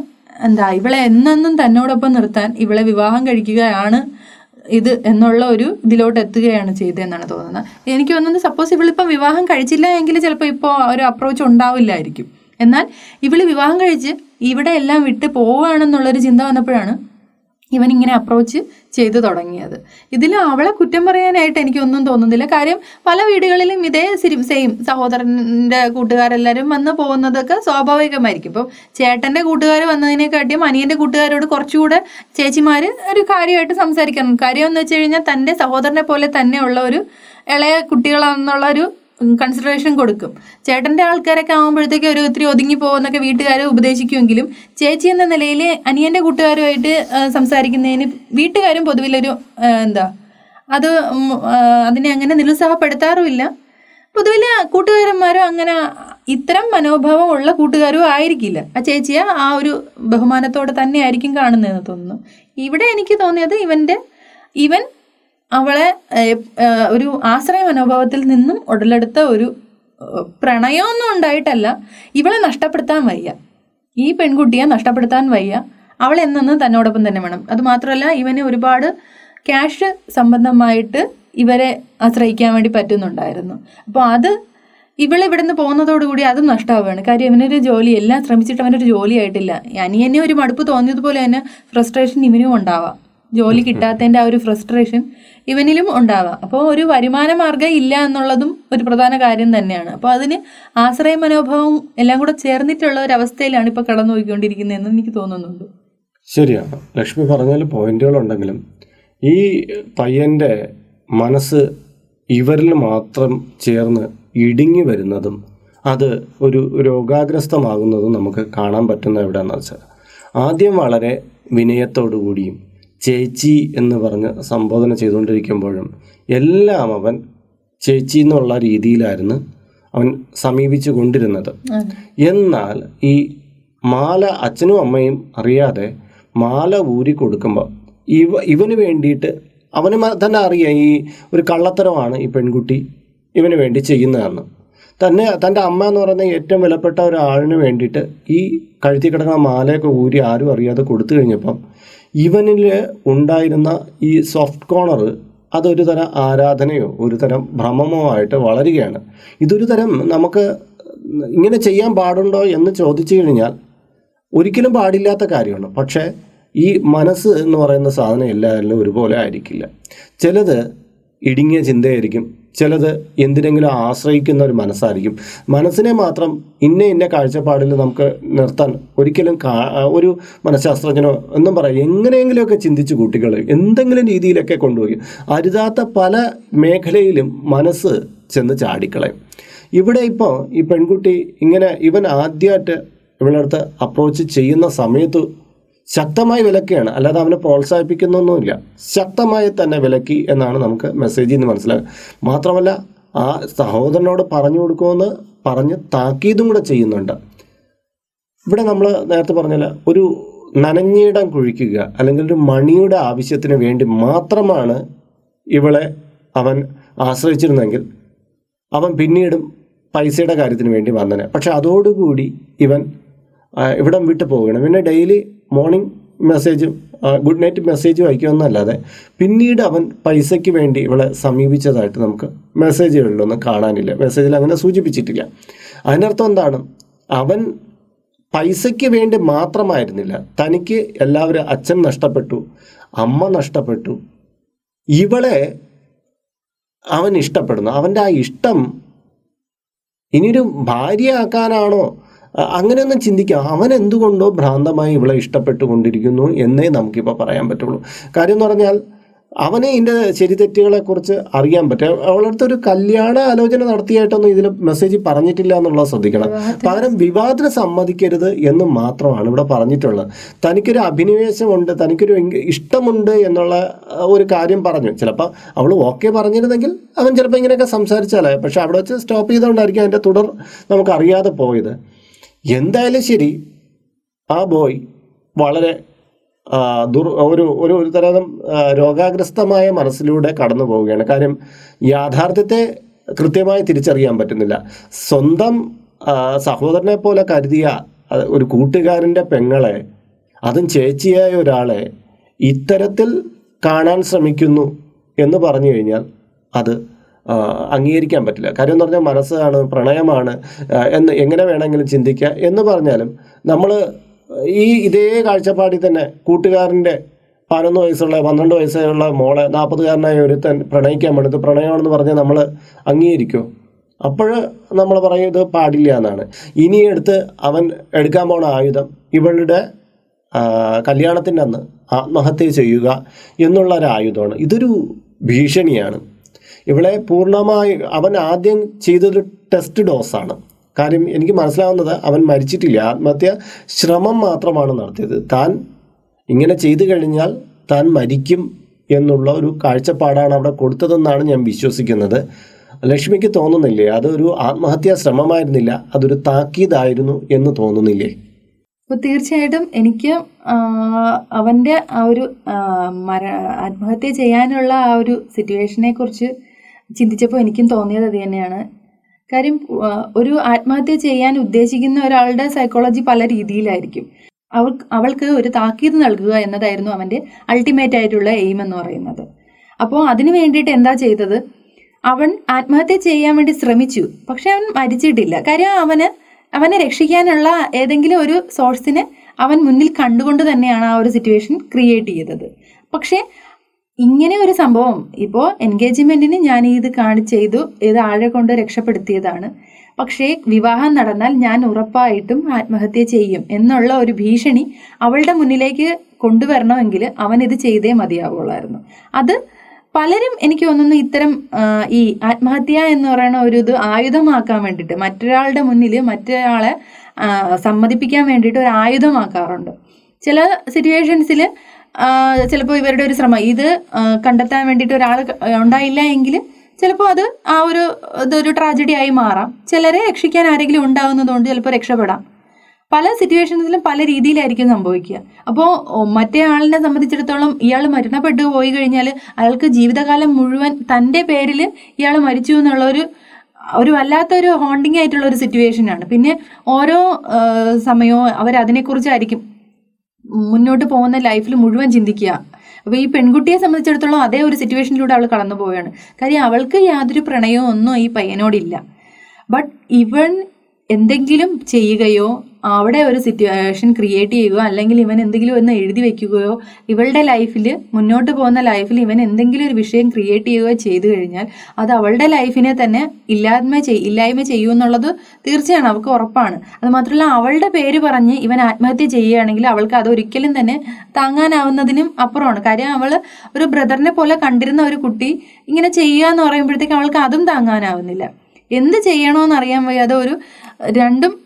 എന്താ ഇവളെ എന്നെന്നും തന്നോടൊപ്പം നിർത്താൻ ഇവളെ വിവാഹം കഴിക്കുകയാണ് ഇത് എന്നുള്ള ഒരു ഇതിലോട്ട് എത്തുകയാണ് ചെയ്തതെന്നാണ് തോന്നുന്നത്. എനിക്ക് തോന്നുന്നത് സപ്പോസ് ഇവളിപ്പം വിവാഹം കഴിച്ചില്ല എങ്കിൽ ചിലപ്പോൾ ഇപ്പോൾ ഒരു അപ്രോച്ച് ഉണ്ടാവില്ലായിരിക്കും. എന്നാൽ ഇവൾ വിവാഹം കഴിച്ച് ഇവിടെ എല്ലാം വിട്ട് പോവുകയാണെന്നുള്ളൊരു ചിന്ത വന്നപ്പോഴാണ് ഇവൻ ഇങ്ങനെ അപ്രോച്ച് ചെയ്തു തുടങ്ങിയത്. ഇതിൽ അവളെ കുറ്റം പറയാനായിട്ട് എനിക്കൊന്നും തോന്നുന്നില്ല. കാര്യം പല വീടുകളിലും ഇതേ സിരി സെയിം സഹോദരന്റെ കൂട്ടുകാരെല്ലാവരും വന്ന് പോകുന്നതൊക്കെ സ്വാഭാവികമായിരിക്കും. ഇപ്പം ചേട്ടന്റെ കൂട്ടുകാർ വന്നതിനെക്കാട്ടിയും അനിയന്റെ കൂട്ടുകാരോട് കുറച്ചുകൂടെ ചേച്ചിമാർ ഒരു കാര്യമായിട്ട് സംസാരിക്കണം. കാര്യം എന്ന് വെച്ച് കഴിഞ്ഞാൽ തന്റെ സഹോദരനെ പോലെ തന്നെയുള്ള ഒരു ഇളയ കുട്ടികളാണെന്നുള്ള ഒരു കൺസിഡറേഷൻ കൊടുക്കും. ചേട്ടന്റെ ആൾക്കാരൊക്കെ ആകുമ്പോഴത്തേക്ക് ഒരു ഒത്തിരി ഒതുങ്ങി പോകുന്നൊക്കെ വീട്ടുകാർ ഉപദേശിക്കുമെങ്കിലും ചേച്ചി എന്ന നിലയിൽ അനിയന്റെ കൂട്ടുകാരുമായിട്ട് സംസാരിക്കുന്നതിന് വീട്ടുകാരും പൊതുവിലൊരു എന്താ അത് അതിനെ അങ്ങനെ നിരുത്സാഹപ്പെടുത്താറുമില്ല. പൊതുവിൽ കൂട്ടുകാരന്മാരും അങ്ങനെ ഇത്തരം മനോഭാവം ഉള്ള കൂട്ടുകാരും ആയിരിക്കില്ല. ആ ചേച്ചിയെ ആ ഒരു ബഹുമാനത്തോടെ തന്നെ ആയിരിക്കും കാണുന്നതെന്ന് തോന്നുന്നു. ഇവിടെ എനിക്ക് തോന്നിയത് ഇവന്റെ ഇവൻ അവളെ ഒരു ആശ്രയ മനോഭാവത്തിൽ നിന്നും ഉടലെടുത്ത ഒരു പ്രണയമൊന്നും ഉണ്ടായിട്ടല്ല. ഇവളെ നഷ്ടപ്പെടുത്താൻ വയ്യ. ഈ പെൺകുട്ടിയെ നഷ്ടപ്പെടുത്താൻ വയ്യ. അവൾ എന്നെന്ന് തന്നോടൊപ്പം തന്നെ വേണം. അതുമാത്രമല്ല ഇവന് ഒരുപാട് ക്യാഷ് സംബന്ധമായിട്ട് ഇവരെ ആശ്രയിക്കാൻ വേണ്ടി പറ്റുന്നുണ്ടായിരുന്നു. അപ്പോൾ അത് ഇവൾ ഇവിടുന്ന് പോകുന്നതോടുകൂടി അതും നഷ്ടമാവുകയാണ് കാര്യം ഇവനൊരു ജോലി എല്ലാം ശ്രമിച്ചിട്ട് അവനൊരു ജോലി ആയിട്ടില്ല. അനിയനെ ഒരു മടുപ്പ് തോന്നിയതുപോലെ തന്നെ ഫ്രസ്ട്രേഷൻ ഇവനും ഉണ്ടാവാം. ജോലി കിട്ടാത്തതിന്റെ ആ ഒരു ഫ്രസ്ട്രേഷൻ ഇവനിലും ഉണ്ടാവാം. അപ്പോൾ ഒരു വരുമാന മാർഗം ഇല്ല എന്നുള്ളതും ഒരു പ്രധാന കാര്യം തന്നെയാണ്. അപ്പോൾ അതിന് ആശ്രയ മനോഭാവം എല്ലാം കൂടെ ചേർന്നിട്ടുള്ള ഒരു അവസ്ഥയിലാണ് ഇപ്പോൾ കടന്നു പോയിക്കൊണ്ടിരിക്കുന്നതെന്ന് എനിക്ക് തോന്നുന്നുണ്ട്. ശരിയാണ് ലക്ഷ്മി പറഞ്ഞതിൽ പോയിന്റുകളുണ്ടെങ്കിലും ഈ പയ്യന്റെ മനസ്സ് ഇവരിൽ മാത്രം ചേർന്ന് ഇടുങ്ങി വരുന്നതും അത് ഒരു രോഗാഗ്രസ്തമാകുന്നതും നമുക്ക് കാണാൻ പറ്റുന്ന എവിടെയാണെന്ന് വെച്ചാൽ ആദ്യം വളരെ വിനയത്തോടു കൂടിയും ചേച്ചി എന്ന് പറഞ്ഞ് സംബോധന ചെയ്തുകൊണ്ടിരിക്കുമ്പോഴും എല്ലാം അവൻ ചേച്ചി എന്നുള്ള രീതിയിലായിരുന്നു അവൻ സമീപിച്ചു കൊണ്ടിരുന്നത്. എന്നാൽ ഈ മാല അച്ഛനും അമ്മയും അറിയാതെ മാല ഊരി കൊടുക്കുമ്പോൾ ഇവ ഇവന് വേണ്ടിയിട്ട് അവന് തന്നെ അറിയാം ഈ ഒരു കള്ളത്തരമാണ് ഈ പെൺകുട്ടി ഇവന് വേണ്ടി ചെയ്യുന്നതെന്ന്. തന്നെ തന്റെ അമ്മ എന്ന് പറയുന്ന ഏറ്റവും വിലപ്പെട്ട ഒരാളിന് വേണ്ടിയിട്ട് ഈ കഴുത്തി കിടക്കുന്ന മാലയൊക്കെ ഊരി ആരും അറിയാതെ കൊടുത്തു കഴിഞ്ഞപ്പം ഇവനിൽ ഉണ്ടായിരുന്ന ഈ സോഫ്റ്റ് കോർണർ അതൊരു തരം ആരാധനയോ ഒരു തരം ഭ്രമമോ ആയിട്ട് വളരുകയാണ്. ഇതൊരു തരം നമുക്ക് ഇങ്ങനെ ചെയ്യാൻ പാടുണ്ടോ എന്ന് ചോദിച്ചു കഴിഞ്ഞാൽ ഒരിക്കലും പാടില്ലാത്ത കാര്യമാണ്. പക്ഷേ ഈ മനസ്സ് എന്ന് പറയുന്ന സാധനം എല്ലാവരിലും ഒരുപോലെ ആയിരിക്കില്ല. ചിലത് ഇടുങ്ങിയ ചിന്തയായിരിക്കും ചിലത് എന്തിനെങ്കിലും ആശ്രയിക്കുന്ന ഒരു മനസ്സായിരിക്കും. മനസ്സിനെ മാത്രം ഇന്ന ഇന്ന കാഴ്ചപ്പാടിൽ നമുക്ക് നിർത്താൻ ഒരിക്കലും ഒരു മനഃശാസ്ത്രജ്ഞനോ എന്നും പറയാം എങ്ങനെയെങ്കിലുമൊക്കെ ചിന്തിച്ച് കുട്ടികൾ എന്തെങ്കിലും രീതിയിലൊക്കെ കൊണ്ടുപോയി. അരുതാത്ത പല മേഖലയിലും മനസ്സ് ചെന്ന് ചാടിക്കളയും. ഇവിടെ ഇപ്പോൾ ഈ പെൺകുട്ടി ഇങ്ങനെ ഇവൻ ആദ്യമായിട്ട് ഇവളടുത്ത് അപ്രോച്ച് ചെയ്യുന്ന സമയത്ത് ശക്തമായി വിലക്കുകയാണ് അല്ലാതെ അവനെ പ്രോത്സാഹിപ്പിക്കുന്നൊന്നുമില്ല. ശക്തമായി തന്നെ വിലക്കി എന്നാണ് നമുക്ക് മെസ്സേജിൽ നിന്ന് മനസ്സിലാക്കുക മാത്രമല്ല ആ സഹോദരനോട് പറഞ്ഞു കൊടുക്കുമെന്ന് പറഞ്ഞ് താക്കീതും കൂടെ ചെയ്യുന്നുണ്ട്. ഇവിടെ നമ്മൾ നേരത്തെ പറഞ്ഞല്ല ഒരു നനഞ്ഞിടം കുഴിക്കുക അല്ലെങ്കിൽ ഒരു മണിയുടെ ആവശ്യത്തിന് വേണ്ടി മാത്രമാണ് ഇവളെ അവൻ ആശ്രയിച്ചിരുന്നെങ്കിൽ അവൻ പിന്നീടും പൈസയുടെ കാര്യത്തിന് വേണ്ടി വന്നനെ. പക്ഷെ അതോടുകൂടി ഇവൻ ഇവിടം വിട്ടു പോവുകയാണ്. പിന്നെ ഡെയിലി മോർണിംഗ് മെസ്സേജും ഗുഡ് നൈറ്റ് മെസ്സേജും അയക്കുമെന്നല്ലാതെ പിന്നീട് അവൻ പൈസയ്ക്ക് വേണ്ടി ഇവളെ സമീപിച്ചതായിട്ട് നമുക്ക് മെസ്സേജുകളിലൊന്നും കാണാനില്ല. മെസ്സേജിൽ അങ്ങനെ സൂചിപ്പിച്ചിട്ടില്ല. അതിനർത്ഥം എന്താണ്? അവൻ പൈസയ്ക്ക് വേണ്ടി മാത്രമായിരുന്നില്ല. തനിക്ക് എല്ലാവരും അച്ഛൻ നഷ്ടപ്പെട്ടു അമ്മ നഷ്ടപ്പെട്ടു. ഇവളെ അവൻ ഇഷ്ടപ്പെടുന്നു. അവന്റെ ആ ഇഷ്ടം ഇനിയൊരു ഭാര്യയാക്കാനാണോ അങ്ങനെയൊന്നും ചിന്തിക്കാം. അവൻ എന്തുകൊണ്ടോ ഭ്രാന്തമായി ഇവളെ ഇഷ്ടപ്പെട്ടുകൊണ്ടിരിക്കുന്നു എന്നേ നമുക്കിപ്പോൾ പറയാൻ പറ്റുള്ളൂ. കാര്യം എന്ന് പറഞ്ഞാൽ അവനെ ഇതിന്റെ ശരി തെറ്റുകളെക്കുറിച്ച് അറിയാൻ പറ്റും. അവളടുത്ത് ഒരു കല്യാണ ആലോചന നടത്തിയായിട്ടൊന്നും ഇതിൽ മെസ്സേജ് പറഞ്ഞിട്ടില്ല എന്നുള്ളത് ശ്രദ്ധിക്കണം. പകരം വിവാഹത്തിന് സമ്മതിക്കരുത് എന്ന് മാത്രമാണ് ഇവിടെ പറഞ്ഞിട്ടുള്ളത്. തനിക്കൊരു അഭിനിവേശമുണ്ട് തനിക്കൊരു ഇഷ്ടമുണ്ട് എന്നുള്ള ഒരു കാര്യം പറഞ്ഞു. ചിലപ്പോൾ അവൾ ഓക്കെ പറഞ്ഞിരുന്നെങ്കിൽ അവൻ ചിലപ്പോൾ ഇങ്ങനെയൊക്കെ സംസാരിച്ചാലേ പക്ഷെ അവിടെ വെച്ച് സ്റ്റോപ്പ് ചെയ്തുകൊണ്ടായിരിക്കും അതിന്റെ തുടർ നമുക്കറിയാതെ പോയത്. എന്തായാലും ശരി. ആ ബോയ് വളരെ ദുർ ഒരു ഒരു ഒരു തരം രോഗാഗ്രസ്തമായ മനസ്സിലൂടെ കടന്നു പോവുകയാണ്. കാര്യം യാഥാർത്ഥ്യത്തെ കൃത്യമായി തിരിച്ചറിയാൻ പറ്റുന്നില്ല. സ്വന്തം സഹോദരനെ പോലെ കരുതിയ ഒരു കൂട്ടുകാരന്റെ പെങ്ങളെ അതും ചേച്ചിയായ ഒരാളെ ഇത്തരത്തിൽ കാണാൻ ശ്രമിക്കുന്നു എന്ന് പറഞ്ഞു കഴിഞ്ഞാൽ അത് അംഗീകരിക്കാൻ പറ്റില്ല. കാര്യം എന്ന് പറഞ്ഞാൽ മനസ്സാണ് പ്രണയമാണ് എന്ന് എങ്ങനെ വേണമെങ്കിലും ചിന്തിക്കുക എന്ന് പറഞ്ഞാലും നമ്മൾ ഈ ഇതേ കാഴ്ചപ്പാടിൽ തന്നെ കൂട്ടുകാരന്റെ പതിനൊന്ന് വയസ്സുള്ള പന്ത്രണ്ട് വയസ്സുള്ള മോളെ നാൽപ്പതുകാരനായ ഒരുത്തൻ പ്രണയിക്കാൻ വേണ്ടത് പ്രണയമാണെന്ന് പറഞ്ഞാൽ നമ്മൾ അംഗീകരിക്കുമോ അപ്പോൾ നമ്മൾ പറയും ഇത് പാടില്ല എന്നാണ്. ഇനി എടുത്ത് അവൻ എടുക്കാൻ പോണ ആയുധം ഇവളുടെ കല്യാണത്തിന്റെ അന്ന് ആത്മഹത്യ ചെയ്യുക എന്നുള്ള ഒരു ആയുധമാണ് ഇതൊരു ഭീഷണിയാണ്. ഇവളെ പൂർണമായി അവൻ ആദ്യം ചെയ്തൊരു ടെസ്റ്റ് ഡോസാണ് കാര്യം എനിക്ക് മനസ്സിലാവുന്നത് അവൻ മരിച്ചിട്ടില്ല. ആത്മഹത്യ ശ്രമം മാത്രമാണ് നടത്തിയത്. താൻ ഇങ്ങനെ ചെയ്തു കഴിഞ്ഞാൽ താൻ മരിക്കും എന്നുള്ള ഒരു കാഴ്ചപ്പാടാണ് അവിടെ കൊടുത്തതെന്നാണ് ഞാൻ വിശ്വസിക്കുന്നത്. ലക്ഷ്മിക്ക് തോന്നുന്നില്ലേ? അതൊരു ആത്മഹത്യാ ശ്രമമായിരുന്നില്ല. അതൊരു താക്കീതായിരുന്നു എന്ന് തോന്നുന്നില്ലേ? അപ്പോൾ തീർച്ചയായിട്ടും എനിക്ക് അവന്റെ ആ ഒരു മര ആത്മഹത്യ ചെയ്യാനുള്ള ആ ഒരു സിറ്റുവേഷനെ കുറിച്ച് ചിന്തിച്ചപ്പോൾ എനിക്കും തോന്നിയത് അത് തന്നെയാണ്. കാര്യം ഒരു ആത്മഹത്യ ചെയ്യാൻ ഉദ്ദേശിക്കുന്ന ഒരാളുടെ സൈക്കോളജി പല രീതിയിലായിരിക്കും. അവൾ അവൾക്ക് ഒരു താക്കീത് നൽകുക എന്നതായിരുന്നു അവന്റെ അൾട്ടിമേറ്റ് ആയിട്ടുള്ള എയിം എന്ന് പറയുന്നത്. അപ്പോൾ അതിനു വേണ്ടിയിട്ട് എന്താ ചെയ്തത്? അവൻ ആത്മഹത്യ ചെയ്യാൻ വേണ്ടി ശ്രമിച്ചു. പക്ഷെ അവൻ മരിച്ചിട്ടില്ല. കാര്യം അവന് അവനെ രക്ഷിക്കാനുള്ള ഏതെങ്കിലും ഒരു സോഴ്സിനെ അവൻ മുന്നിൽ കണ്ടുകൊണ്ട് തന്നെയാണ് ആ ഒരു സിറ്റുവേഷൻ ക്രിയേറ്റ് ചെയ്തത്. പക്ഷേ ഇങ്ങനെ ഒരു സംഭവം ഇപ്പോൾ എൻഗേജ്മെന്റിന് ഞാൻ ഇത് കാണി ചെയ്തു ഇത് ആഴെ കൊണ്ട് രക്ഷപ്പെടുത്തിയതാണ്. പക്ഷേ വിവാഹം നടന്നാൽ ഞാൻ ഉറപ്പായിട്ടും ആത്മഹത്യ ചെയ്യും എന്നുള്ള ഒരു ഭീഷണി അവളുടെ മുന്നിലേക്ക് കൊണ്ടുവരണമെങ്കിൽ അവൻ ഇത് ചെയ്തേ മതിയാവുള്ളായിരുന്നു അത് പലരും എനിക്ക് തോന്നുന്നു ഇത്തരം ഈ ആത്മഹത്യ എന്ന് പറയുന്ന ഒരു ഇത് ആയുധമാക്കാൻ വേണ്ടിയിട്ട് മറ്റൊരാളുടെ മുന്നിൽ മറ്റൊരാളെ സമ്മതിപ്പിക്കാൻ വേണ്ടിയിട്ട് ഒരു ആയുധമാക്കാറുണ്ട്. ചില സിറ്റുവേഷൻസിൽ ചിലപ്പോൾ ഇവരുടെ ഒരു ശ്രമം. ഇത് കണ്ടെത്താൻ വേണ്ടിയിട്ട് ഒരാൾ ഉണ്ടായില്ല എങ്കിൽ ചിലപ്പോൾ അത് ആ ഒരു ഇതൊരു ട്രാജഡി ആയി മാറാം. ചിലരെ രക്ഷിക്കാൻ ആരെങ്കിലും ഉണ്ടാവുന്നതുകൊണ്ട് ചിലപ്പോൾ രക്ഷപ്പെടാം. പല സിറ്റുവേഷൻസിലും പല രീതിയിലായിരിക്കും സംഭവിക്കുക. അപ്പോൾ മറ്റേ ആളിനെ സംബന്ധിച്ചിടത്തോളം ഇയാൾ മരണപ്പെട്ടു പോയി കഴിഞ്ഞാൽ അയാൾക്ക് ജീവിതകാലം മുഴുവൻ തന്റെ പേരിൽ ഇയാൾ മരിച്ചു എന്നുള്ളൊരു ഒരു വല്ലാത്തൊരു ഹോണ്ടിങ് ആയിട്ടുള്ള ഒരു സിറ്റുവേഷനാണ് പിന്നെ ഓരോ സമയവും അവർ അതിനെക്കുറിച്ചായിരിക്കും മുന്നോട്ട് പോകുന്ന ലൈഫിൽ മുഴുവൻ ചിന്തിക്കുക. അപ്പോൾ ഈ പെൺകുട്ടിയെ സംബന്ധിച്ചിടത്തോളം അതേ ഒരു സിറ്റുവേഷനിലൂടെ അവൾ കടന്നു പോവുകയാണ്. കാര്യം അവൾക്ക് യാതൊരു പ്രണയവും ഒന്നും ഈ പയ്യനോടില്ല. ബട്ട് ഇവൻ എന്തെങ്കിലും ചെയ്യുകയോ അവിടെ ഒരു സിറ്റുവേഷൻ ക്രിയേറ്റ് ചെയ്യുകയോ അല്ലെങ്കിൽ ഇവൻ എന്തെങ്കിലും ഒന്ന് എഴുതി വെക്കുകയോ ഇവളുടെ ലൈഫിൽ മുന്നോട്ട് പോകുന്ന ലൈഫിൽ ഇവൻ എന്തെങ്കിലും ഒരു വിഷയം ക്രിയേറ്റ് ചെയ്യുകയോ ചെയ്തു കഴിഞ്ഞാൽ അത് അവളുടെ ലൈഫിനെ തന്നെ ഇല്ലാത്മ ചെയ് ഇല്ലായ്മ ചെയ്യുമെന്നുള്ളത് തീർച്ചയാണ് അവൾക്ക് ഉറപ്പാണ്. അത് മാത്രമല്ല അവളുടെ പേര് പറഞ്ഞ് ഇവൻ ആത്മഹത്യ ചെയ്യുകയാണെങ്കിൽ അവൾക്ക് അത് ഒരിക്കലും തന്നെ താങ്ങാനാവുന്നതിനും അപ്പുറമാണ്. കാര്യം അവൾ ഒരു ബ്രദറിനെ പോലെ കണ്ടിരുന്ന ഒരു കുട്ടി ഇങ്ങനെ ചെയ്യുക എന്ന് പറയുമ്പോഴത്തേക്ക് അവൾക്ക് അതും താങ്ങാനാവുന്നില്ല. എന്ത് ചെയ്യണമെന്ന് അറിയാൻ വയ്യാതെ ഒരു രണ്ടും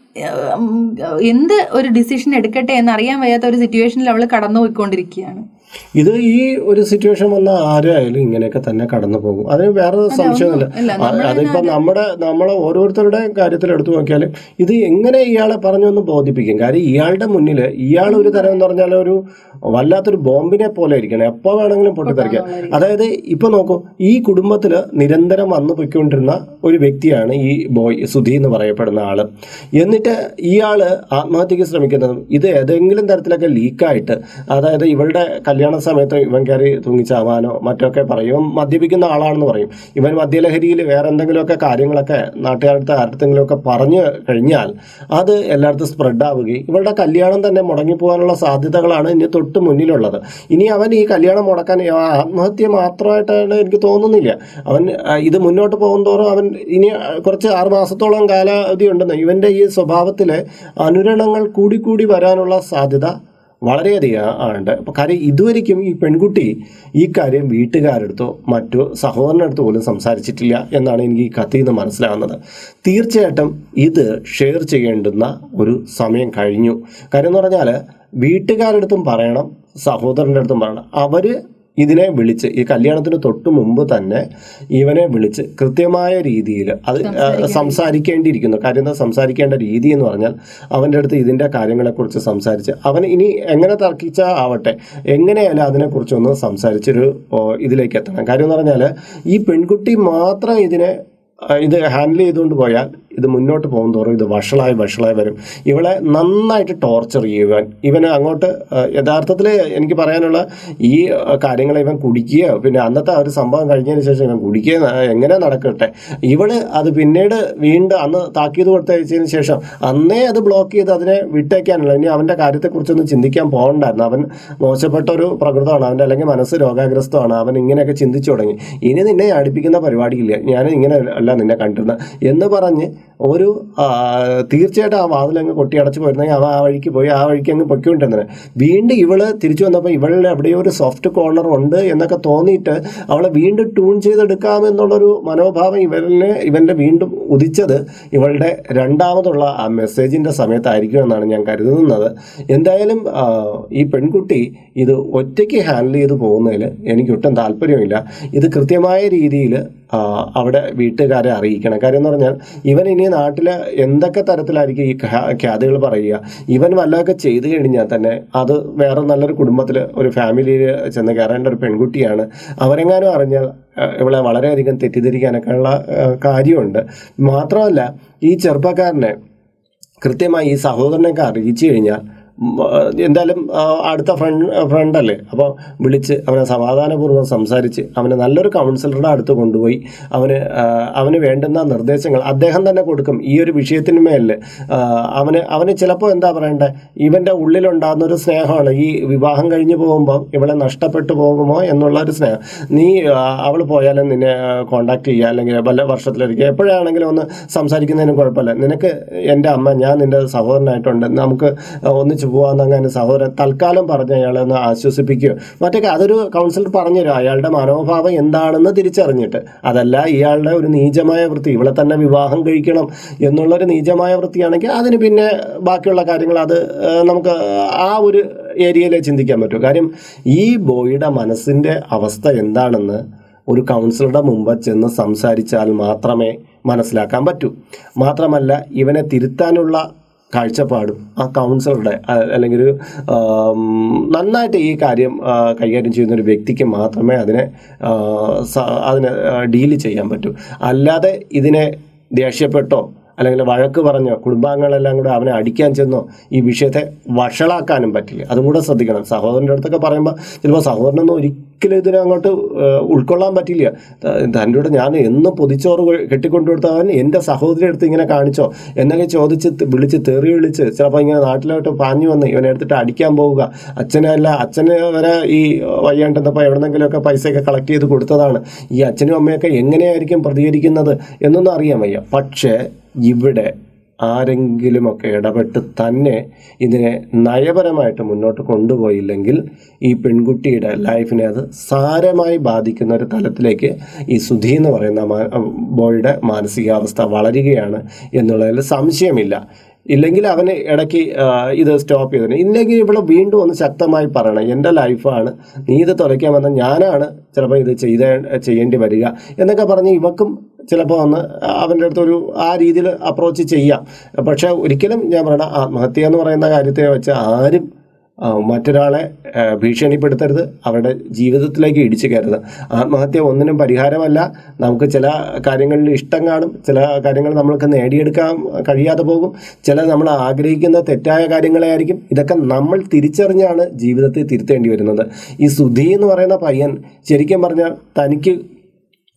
എന്ത് ഒരു ഡിസിഷൻ എടുക്കട്ടെ എന്ന് അറിയാൻ വയ്യാത്ത ഒരു സിറ്റുവേഷനിൽ അവൾ കടന്നു പോയിക്കൊണ്ടിരിക്കുകയാണ് ഇത് ഈ ഒരു സിറ്റുവേഷൻ വന്ന ആരായാലും ഇങ്ങനെയൊക്കെ തന്നെ കടന്നു പോകും. അതിന് വേറെ സംശയമില്ല ഇല്ല, അതിപ്പോ നമ്മുടെ നമ്മളെ ഓരോരുത്തരുടെ കാര്യത്തിൽ എടുത്തു നോക്കിയാലും ഇത് എങ്ങനെ ഇയാളെ പറഞ്ഞൊന്ന് ബോധിപ്പിക്കും. കാര്യം ഇയാളുടെ മുന്നിൽ ഇയാൾ ഒരു തരം എന്ന് പറഞ്ഞാൽ ഒരു വല്ലാത്തൊരു ബോംബിനെ പോലെ ഇരിക്കണം. എപ്പോ വേണമെങ്കിലും പൊട്ടിത്തെറിക്കാം അതായത് ഇപ്പൊ നോക്കൂ ഈ കുടുംബത്തിൽ നിരന്തരം വന്നു പൊയ്ക്കൊണ്ടിരുന്ന ഒരു വ്യക്തിയാണ് ഈ ബോയ് സുധി എന്ന് പറയപ്പെടുന്ന ആൾ. എന്നിട്ട് ഇയാൾ ആത്മഹത്യക്ക് ശ്രമിക്കുന്നതും ഇത് ഏതെങ്കിലും തരത്തിലൊക്കെ ലീക്കായിട്ട് അതായത് ഇവളുടെ കല്യാണ സമയത്ത് ഇവൻ കയറി തൂങ്ങിച്ചാവാനോ മറ്റൊക്കെ പറയും. മദ്യപിക്കുന്ന ആളാണെന്ന് പറയും. ഇവൻ മദ്യലഹരിയിൽ വേറെ എന്തെങ്കിലുമൊക്കെ കാര്യങ്ങളൊക്കെ നാട്ടുകാരുടെ ആരുടെങ്കിലുമൊക്കെ പറഞ്ഞു കഴിഞ്ഞാൽ അത് എല്ലായിടത്തും സ്പ്രെഡ് ആവുകയും ഇവളുടെ കല്യാണം തന്നെ മുടങ്ങിപ്പോകാനുള്ള സാധ്യതകളാണ് ഇനി തൊട്ട് തൊട്ട് മുന്നിലുള്ളത്. ഇനി അവൻ ഈ കല്യാണം മുടക്കാൻ ആത്മഹത്യ മാത്രമായിട്ടാണ് എനിക്ക് തോന്നുന്നില്ല. അവൻ ഇത് മുന്നോട്ട് പോകും തോറും അവൻ ഇനി കുറച്ച് ആറ് മാസത്തോളം കാലാവധി ഉണ്ടെന്ന് ഇവന്റെ ഈ സ്വഭാവത്തിലെ അനുരണങ്ങൾ കൂടിക്കൂടി വരാനുള്ള സാധ്യത വളരെയധികം ഉണ്ട് അപ്പോൾ കാര്യം ഇതുവരെയ്ക്കും ഈ പെൺകുട്ടി ഈ കാര്യം വീട്ടുകാരടുത്തോ മറ്റോ സഹോദരനടുത്തോ പോലും സംസാരിച്ചിട്ടില്ല എന്നാണ് എനിക്ക് ഈ കത്തിൽ നിന്ന് മനസ്സിലാകുന്നത് തീർച്ചയായിട്ടും ഇത് ഷെയർ ചെയ്യേണ്ടുന്ന ഒരു സമയം കഴിഞ്ഞു. കാര്യം എന്ന് പറഞ്ഞാൽ വീട്ടുകാരടുത്തും പറയണം സഹോദരന്റെ അടുത്തും പറയണം. അവർ ഇതിനെ വിളിച്ച് ഈ കല്യാണത്തിന് തൊട്ട് മുമ്പ് തന്നെ ഇവനെ വിളിച്ച് കൃത്യമായ രീതിയിൽ അത് സംസാരിക്കേണ്ടിയിരിക്കുന്നു. കാര്യം എന്താ? സംസാരിക്കേണ്ട രീതി എന്ന് പറഞ്ഞാൽ അവന്റെ അടുത്ത് ഇതിന്റെ കാര്യങ്ങളെക്കുറിച്ച് സംസാരിച്ച് അവൻ ഇനി എങ്ങനെ തർക്കിച്ചാൽ ആവട്ടെ എങ്ങനെയായാലും അതിനെക്കുറിച്ചൊന്ന് സംസാരിച്ചൊരു ഇതിലേക്ക് എത്തണം. കാര്യം എന്ന് പറഞ്ഞാൽ ഈ പെൺകുട്ടി മാത്രം ഇതിനെ ഇത് ഹാൻഡിൽ ചെയ്തുകൊണ്ട് പോയാൽ ഇത് മുന്നോട്ട് പോകും തോറും ഇത് വഷളായി വഷളായി വരും. ഇവളെ നന്നായിട്ട് ടോർച്ചർ ചെയ്യുവാൻ. ഇവന് അങ്ങോട്ട് യഥാർത്ഥത്തിൽ എനിക്ക് പറയാനുള്ള ഈ കാര്യങ്ങൾ ഇവൻ കുടിക്കുകയോ പിന്നെ അന്നത്തെ ആ ഒരു സംഭവം കഴിഞ്ഞതിന് ശേഷം ഇവൻ കുടിക്കുക എങ്ങനെ നടക്കട്ടെ. ഇവൾ അത് പിന്നീട് വീണ്ടും അന്ന് താക്കീത് കൊടുത്തയച്ചതിന് ശേഷം അന്നേ അത് ബ്ലോക്ക് ചെയ്ത് അതിനെ വിട്ടേക്കാനുള്ള. ഇനി അവന്റെ കാര്യത്തെക്കുറിച്ചൊന്നും ചിന്തിക്കാൻ പോകണ്ടായിരുന്നു. അവൻ മോശപ്പെട്ട ഒരു പ്രകൃതമാണ്. അവന്റെ അല്ലെങ്കിൽ മനസ്സ് രോഗാഗ്രസ്തമാണ്. അവൻ ഇങ്ങനെയൊക്കെ ചിന്തിച്ചു തുടങ്ങി. ഇനി നിന്നെ അടുപ്പിക്കുന്ന പരിപാടിയില്ല. ഞാൻ ഇങ്ങനെ അല്ല നിന്നെ കണ്ടിരുന്നത് എന്ന് പറഞ്ഞ് ഒരു തീർച്ചയായിട്ടും ആ കൊട്ടി കൊട്ടിയടച്ച് പോയിരുന്നെങ്കിൽ അവ ആ വഴിക്ക് പോയി ആ വഴിക്ക് അങ്ങ് പൊയ്ക്കൊണ്ടിരുന്നത് വീണ്ടും ഇവൾ തിരിച്ചു വന്നപ്പോൾ ഇവളുടെ എവിടെയോ ഒരു സോഫ്റ്റ് കോർണർ ഉണ്ട് എന്നൊക്കെ തോന്നിയിട്ട് അവളെ വീണ്ടും ട്യൂൺ ചെയ്തെടുക്കാമെന്നുള്ളൊരു മനോഭാവം ഇവരിനെ ഇവന്റെ വീണ്ടും ഉദിച്ചത് ഇവളുടെ രണ്ടാമതുള്ള ആ മെസ്സേജിന്റെ സമയത്തായിരിക്കും എന്നാണ് ഞാൻ കരുതുന്നത്. എന്തായാലും ഈ പെൺകുട്ടി ഇത് ഒറ്റയ്ക്ക് ഹാൻഡിൽ ചെയ്ത് പോകുന്നതിൽ എനിക്കൊട്ടും താല്പര്യമില്ല. ഇത് കൃത്യമായ രീതിയിൽ അവിടെ വീട്ടുകാരെ അറിയിക്കണം. കാര്യം എന്ന് പറഞ്ഞാൽ ഇവൻ ഇനി നാട്ടിൽ എന്തൊക്കെ തരത്തിലായിരിക്കും ഈ ഖ്യാതികൾ പറയുക? ഇവൻ വല്ലതൊക്കെ ചെയ്തു കഴിഞ്ഞാൽ തന്നെ അത് വേറെ നല്ലൊരു കുടുംബത്തിൽ ഒരു ഫാമിലിയിൽ ചെന്ന് കയറേണ്ട ഒരു പെൺകുട്ടിയാണ്. അവരെങ്ങാനും അറിഞ്ഞാൽ ഇവളെ വളരെയധികം തെറ്റിദ്ധരിക്കാനൊക്കെ ഉള്ള കാര്യമുണ്ട്. മാത്രമല്ല ഈ ചെറുപ്പക്കാരനെ കൃത്യമായി ഈ സഹോദരനൊക്കെ അറിയിച്ചു കഴിഞ്ഞാൽ എന്തായാലും അടുത്ത ഫ്രണ്ട് ഫ്രണ്ട് അല്ലേ അപ്പോൾ വിളിച്ച് അവനെ സമാധാനപൂർവം സംസാരിച്ച് അവനെ നല്ലൊരു കൗൺസിലറുടെ അടുത്ത് കൊണ്ടുപോയി അവന് അവന് വേണ്ടുന്ന നിർദ്ദേശങ്ങൾ അദ്ദേഹം തന്നെ കൊടുക്കും. ഈ ഒരു വിഷയത്തിന് മേലിൽ അവന് അവന് ചിലപ്പോൾ എന്താ പറയണ്ടേ? ഇവന്റെ ഉള്ളിലുണ്ടാകുന്ന ഒരു സ്നേഹമാണ് ഈ വിവാഹം കഴിഞ്ഞു പോകുമ്പോൾ ഇവളെ നഷ്ടപ്പെട്ടു പോകുമോ എന്നുള്ള ഒരു സ്നേഹം. നീ അവൾ പോയാലും നിന്നെ കോണ്ടാക്ട് ചെയ്യുക അല്ലെങ്കിൽ വല്ല വർഷത്തിലൊരിക്കൽ എപ്പോഴാണെങ്കിലും ഒന്ന് സംസാരിക്കുന്നതിന് കുഴപ്പമില്ല. നിനക്ക് എന്റെ അമ്മ ഞാൻ നിന്റെ സഹോദരനായിട്ടുണ്ട്. നമുക്ക് ഒന്നിച്ച് പോകാമെന്നങ്ങനെ സഹോദരൻ തൽക്കാലം പറഞ്ഞ് അയാളെ ഒന്ന് ആശ്വസിപ്പിക്കുകയോ മറ്റൊക്കെ അതൊരു കൗൺസിലർ പറഞ്ഞുതരും. അയാളുടെ മനോഭാവം എന്താണെന്ന് തിരിച്ചറിഞ്ഞിട്ട്. അതല്ല ഇയാളുടെ ഒരു നീചമായ വൃത്തി. ഇവളെ തന്നെ വിവാഹം കഴിക്കണം എന്നുള്ളൊരു നീചമായ വൃത്തിയാണെങ്കിൽ അതിന് പിന്നെ ബാക്കിയുള്ള കാര്യങ്ങൾ അത് നമുക്ക് ആ ഒരു ഏരിയയിലേ ചിന്തിക്കാൻ പറ്റൂ. കാര്യം ഈ ബോയിയുടെ മനസ്സിന്റെ അവസ്ഥ എന്താണെന്ന് ഒരു കൗൺസിലറുടെ മുമ്പ് ചെന്ന് സംസാരിച്ചാൽ മാത്രമേ മനസ്സിലാക്കാൻ പറ്റൂ. മാത്രമല്ല ഇവനെ തിരുത്താനുള്ള കാഴ്ചപ്പാടും ആ കൗൺസിലറുടെ അല്ലെങ്കിൽ ഒരു നന്നായിട്ട് ഈ കാര്യം കൈകാര്യം ചെയ്യുന്ന ഒരു വ്യക്തിക്ക് മാത്രമേ അതിനെ അതിനെ ഡീൽ ചെയ്യാൻ പറ്റൂ. അല്ലാതെ ഇതിനെ ദേഷ്യപ്പെട്ടോ അല്ലെങ്കിൽ വഴക്ക് പറഞ്ഞോ കുടുംബാംഗങ്ങളെല്ലാം കൂടെ അവനെ അടിക്കാൻ ചെന്നോ ഈ വിഷയത്തെ വഷളാക്കാനും പറ്റില്ല. അതും കൂടെ ശ്രദ്ധിക്കണം. സഹോദരന്റെ അടുത്തൊക്കെ പറയുമ്പോൾ ചിലപ്പോൾ സഹോദരനൊന്നും ഒരിക്കലും ഇതിനെ അങ്ങോട്ട് ഉൾക്കൊള്ളാൻ പറ്റില്ല. തന്റെ ഞാൻ എന്നും പൊതിച്ചോറ് കെട്ടിക്കൊണ്ടു കൊടുത്തവൻ എന്റെ സഹോദരി എടുത്ത് ഇങ്ങനെ കാണിച്ചോ. എന്നൊക്കെ ചോദിച്ച് വിളിച്ച് തെറി വിളിച്ച് ചിലപ്പോൾ ഇങ്ങനെ നാട്ടിലോട്ട് പാഞ്ഞു വന്ന് ഇവനെ എടുത്തിട്ട് അടിക്കാൻ പോവുക. അച്ഛനല്ല അച്ഛന് വരെ ഈ വയ്യാണ്ടെന്നപ്പോൾ എവിടെന്നെങ്കിലുമൊക്കെ പൈസയൊക്കെ കളക്ട് ചെയ്ത് കൊടുത്തതാണ്. ഈ അച്ഛനും അമ്മയൊക്കെ എങ്ങനെയായിരിക്കും പ്രതികരിക്കുന്നത് എന്നൊന്നും അറിയാൻ വയ്യ. പക്ഷേ ഇവിടെ ആരെങ്കിലുമൊക്കെ ഇടപെട്ട് തന്നെ ഇതിനെ നയപരമായിട്ട് മുന്നോട്ട് കൊണ്ടുപോയില്ലെങ്കിൽ ഈ പെൺകുട്ടിയുടെ ലൈഫിനെ അത് സാരമായി ബാധിക്കുന്ന ഒരു തലത്തിലേക്ക് ഈ സുധി എന്ന് പറയുന്ന ബോയുടെ മാനസികാവസ്ഥ വളരുകയാണ് എന്നുള്ളതിൽ സംശയമില്ല. ഇല്ലെങ്കിൽ അവന് ഇടയ്ക്ക് ഇത് സ്റ്റോപ്പ് ചെയ്തു. ഇല്ലെങ്കിൽ ഇവിടെ വീണ്ടും ഒന്ന് ശക്തമായി പറയണം എന്റെ ലൈഫാണ് നീ ഇത് തുലയ്ക്കാൻ വന്ന ഞാനാണ് ചിലപ്പോൾ ഇത് ചെയ്ത ചെയ്യേണ്ടി വരിക എന്നൊക്കെ പറഞ്ഞ് ഇവക്കും ചിലപ്പോൾ അന്ന് അവന്റെ അടുത്തൊരു ആ രീതിയിൽ അപ്രോച്ച് ചെയ്യാം. പക്ഷേ ഒരിക്കലും ഞാൻ പറയണ ആത്മഹത്യ എന്ന് പറയുന്ന കാര്യത്തെ വെച്ച് ആരും മറ്റൊരാളെ ഭീഷണിപ്പെടുത്തരുത് അവരുടെ ജീവിതത്തിലേക്ക് ഇടിച്ചു കയറരുത്. ആത്മഹത്യ ഒന്നിനും പരിഹാരമല്ല. നമുക്ക് ചില കാര്യങ്ങളിൽ ഇഷ്ടം കാണും ചില കാര്യങ്ങൾ നമ്മൾക്ക് നേടിയെടുക്കാൻ കഴിയാതെ പോകും. ചില നമ്മൾ ആഗ്രഹിക്കുന്ന തെറ്റായ കാര്യങ്ങളെ ആയിരിക്കും ഇതൊക്കെ നമ്മൾ തിരിച്ചറിഞ്ഞാണ് ജീവിതത്തെ തിരുത്തേണ്ടി വരുന്നത്. ഈ സുധി എന്ന് പറയുന്ന പയ്യൻ ശരിക്കും പറഞ്ഞാൽ തനിക്ക്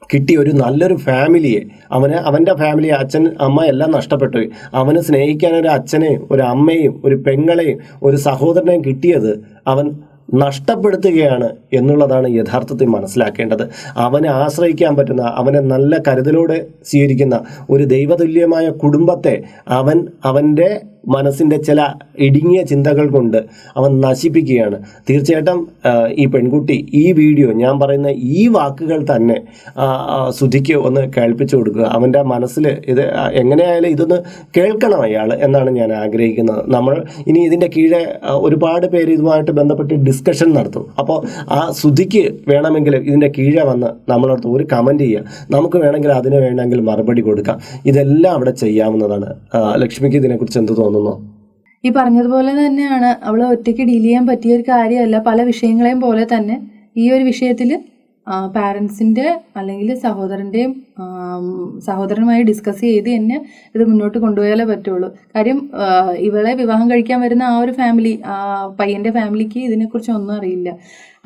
കിട്ടിയ ഒരു നല്ലൊരു ഫാമിലിയെ അവന് അവന്റെ ഫാമിലി അച്ഛൻ അമ്മ എല്ലാം നഷ്ടപ്പെട്ടു. അവന് സ്നേഹിക്കാൻ ഒരു അച്ഛനെയും ഒരു അമ്മയും ഒരു പെങ്ങളെയും ഒരു സഹോദരനെയും കിട്ടിയത് അവൻ നഷ്ടപ്പെടുത്തുകയാണ് എന്നുള്ളതാണ് യഥാർത്ഥത്തിൽ മനസ്സിലാക്കേണ്ടത് അവനെ ആശ്രയിക്കാൻ പറ്റുന്ന അവനെ നല്ല കരുതലോടെ സ്വീകരിക്കുന്ന ഒരു ദൈവതുല്യമായ കുടുംബത്തെ അവൻ അവന്റെ മനസ്സിന്റെ ചില ഇടുങ്ങിയ ചിന്തകൾ കൊണ്ട് അവൻ നശിപ്പിക്കുകയാണ്. തീർച്ചയായിട്ടും ഈ പെൺകുട്ടി ഈ വീഡിയോ ഞാൻ പറയുന്ന ഈ വാക്കുകൾ തന്നെ സുധിക്ക് ഒന്ന് കേൾപ്പിച്ചു കൊടുക്കുക. അവന്റെ മനസ്സിൽ ഇത് എങ്ങനെയായാലും ഇതൊന്ന് കേൾക്കണം അയാൾ എന്നാണ് ഞാൻ ആഗ്രഹിക്കുന്നത്. നമ്മൾ ഇനി ഇതിന്റെ കീഴെ ഒരുപാട് പേര് ഇതുമായിട്ട് ബന്ധപ്പെട്ട് ഡിസ്കഷൻ നടത്തും. അപ്പോൾ ആ സുധിക്ക് വേണമെങ്കിൽ ഇതിന്റെ കീഴെ വന്ന് നമ്മളടുത്ത് ഒരു കമന്റ് ചെയ്യുക. നമുക്ക് വേണമെങ്കിൽ അതിന് വേണമെങ്കിൽ മറുപടി കൊടുക്കാം. ഇതെല്ലാം അവിടെ ചെയ്യാവുന്നതാണ്. ലക്ഷ്മിക്ക് ഇതിനെക്കുറിച്ച് എന്ത് തോന്നുന്നു? ഈ പറഞ്ഞതുപോലെ തന്നെയാണ്. അവൾ ഒറ്റയ്ക്ക് ഡീൽ ചെയ്യാൻ പറ്റിയ ഒരു കാര്യമല്ല. പല വിഷയങ്ങളെയും പോലെ തന്നെ ഈ ഒരു വിഷയത്തിൽ പാരൻസിന്റെ അല്ലെങ്കിൽ സഹോദരന്റെയും സഹോദരനുമായി ഡിസ്കസ് ചെയ്ത് തന്നെ ഇത് മുന്നോട്ട് കൊണ്ടുപോയാലേ പറ്റുള്ളൂ. കാര്യം ഇവളെ വിവാഹം കഴിക്കാൻ വരുന്ന ആ ഒരു ഫാമിലി ആ പയ്യന്റെ ഫാമിലിക്ക് ഇതിനെക്കുറിച്ച് ഒന്നും അറിയില്ല.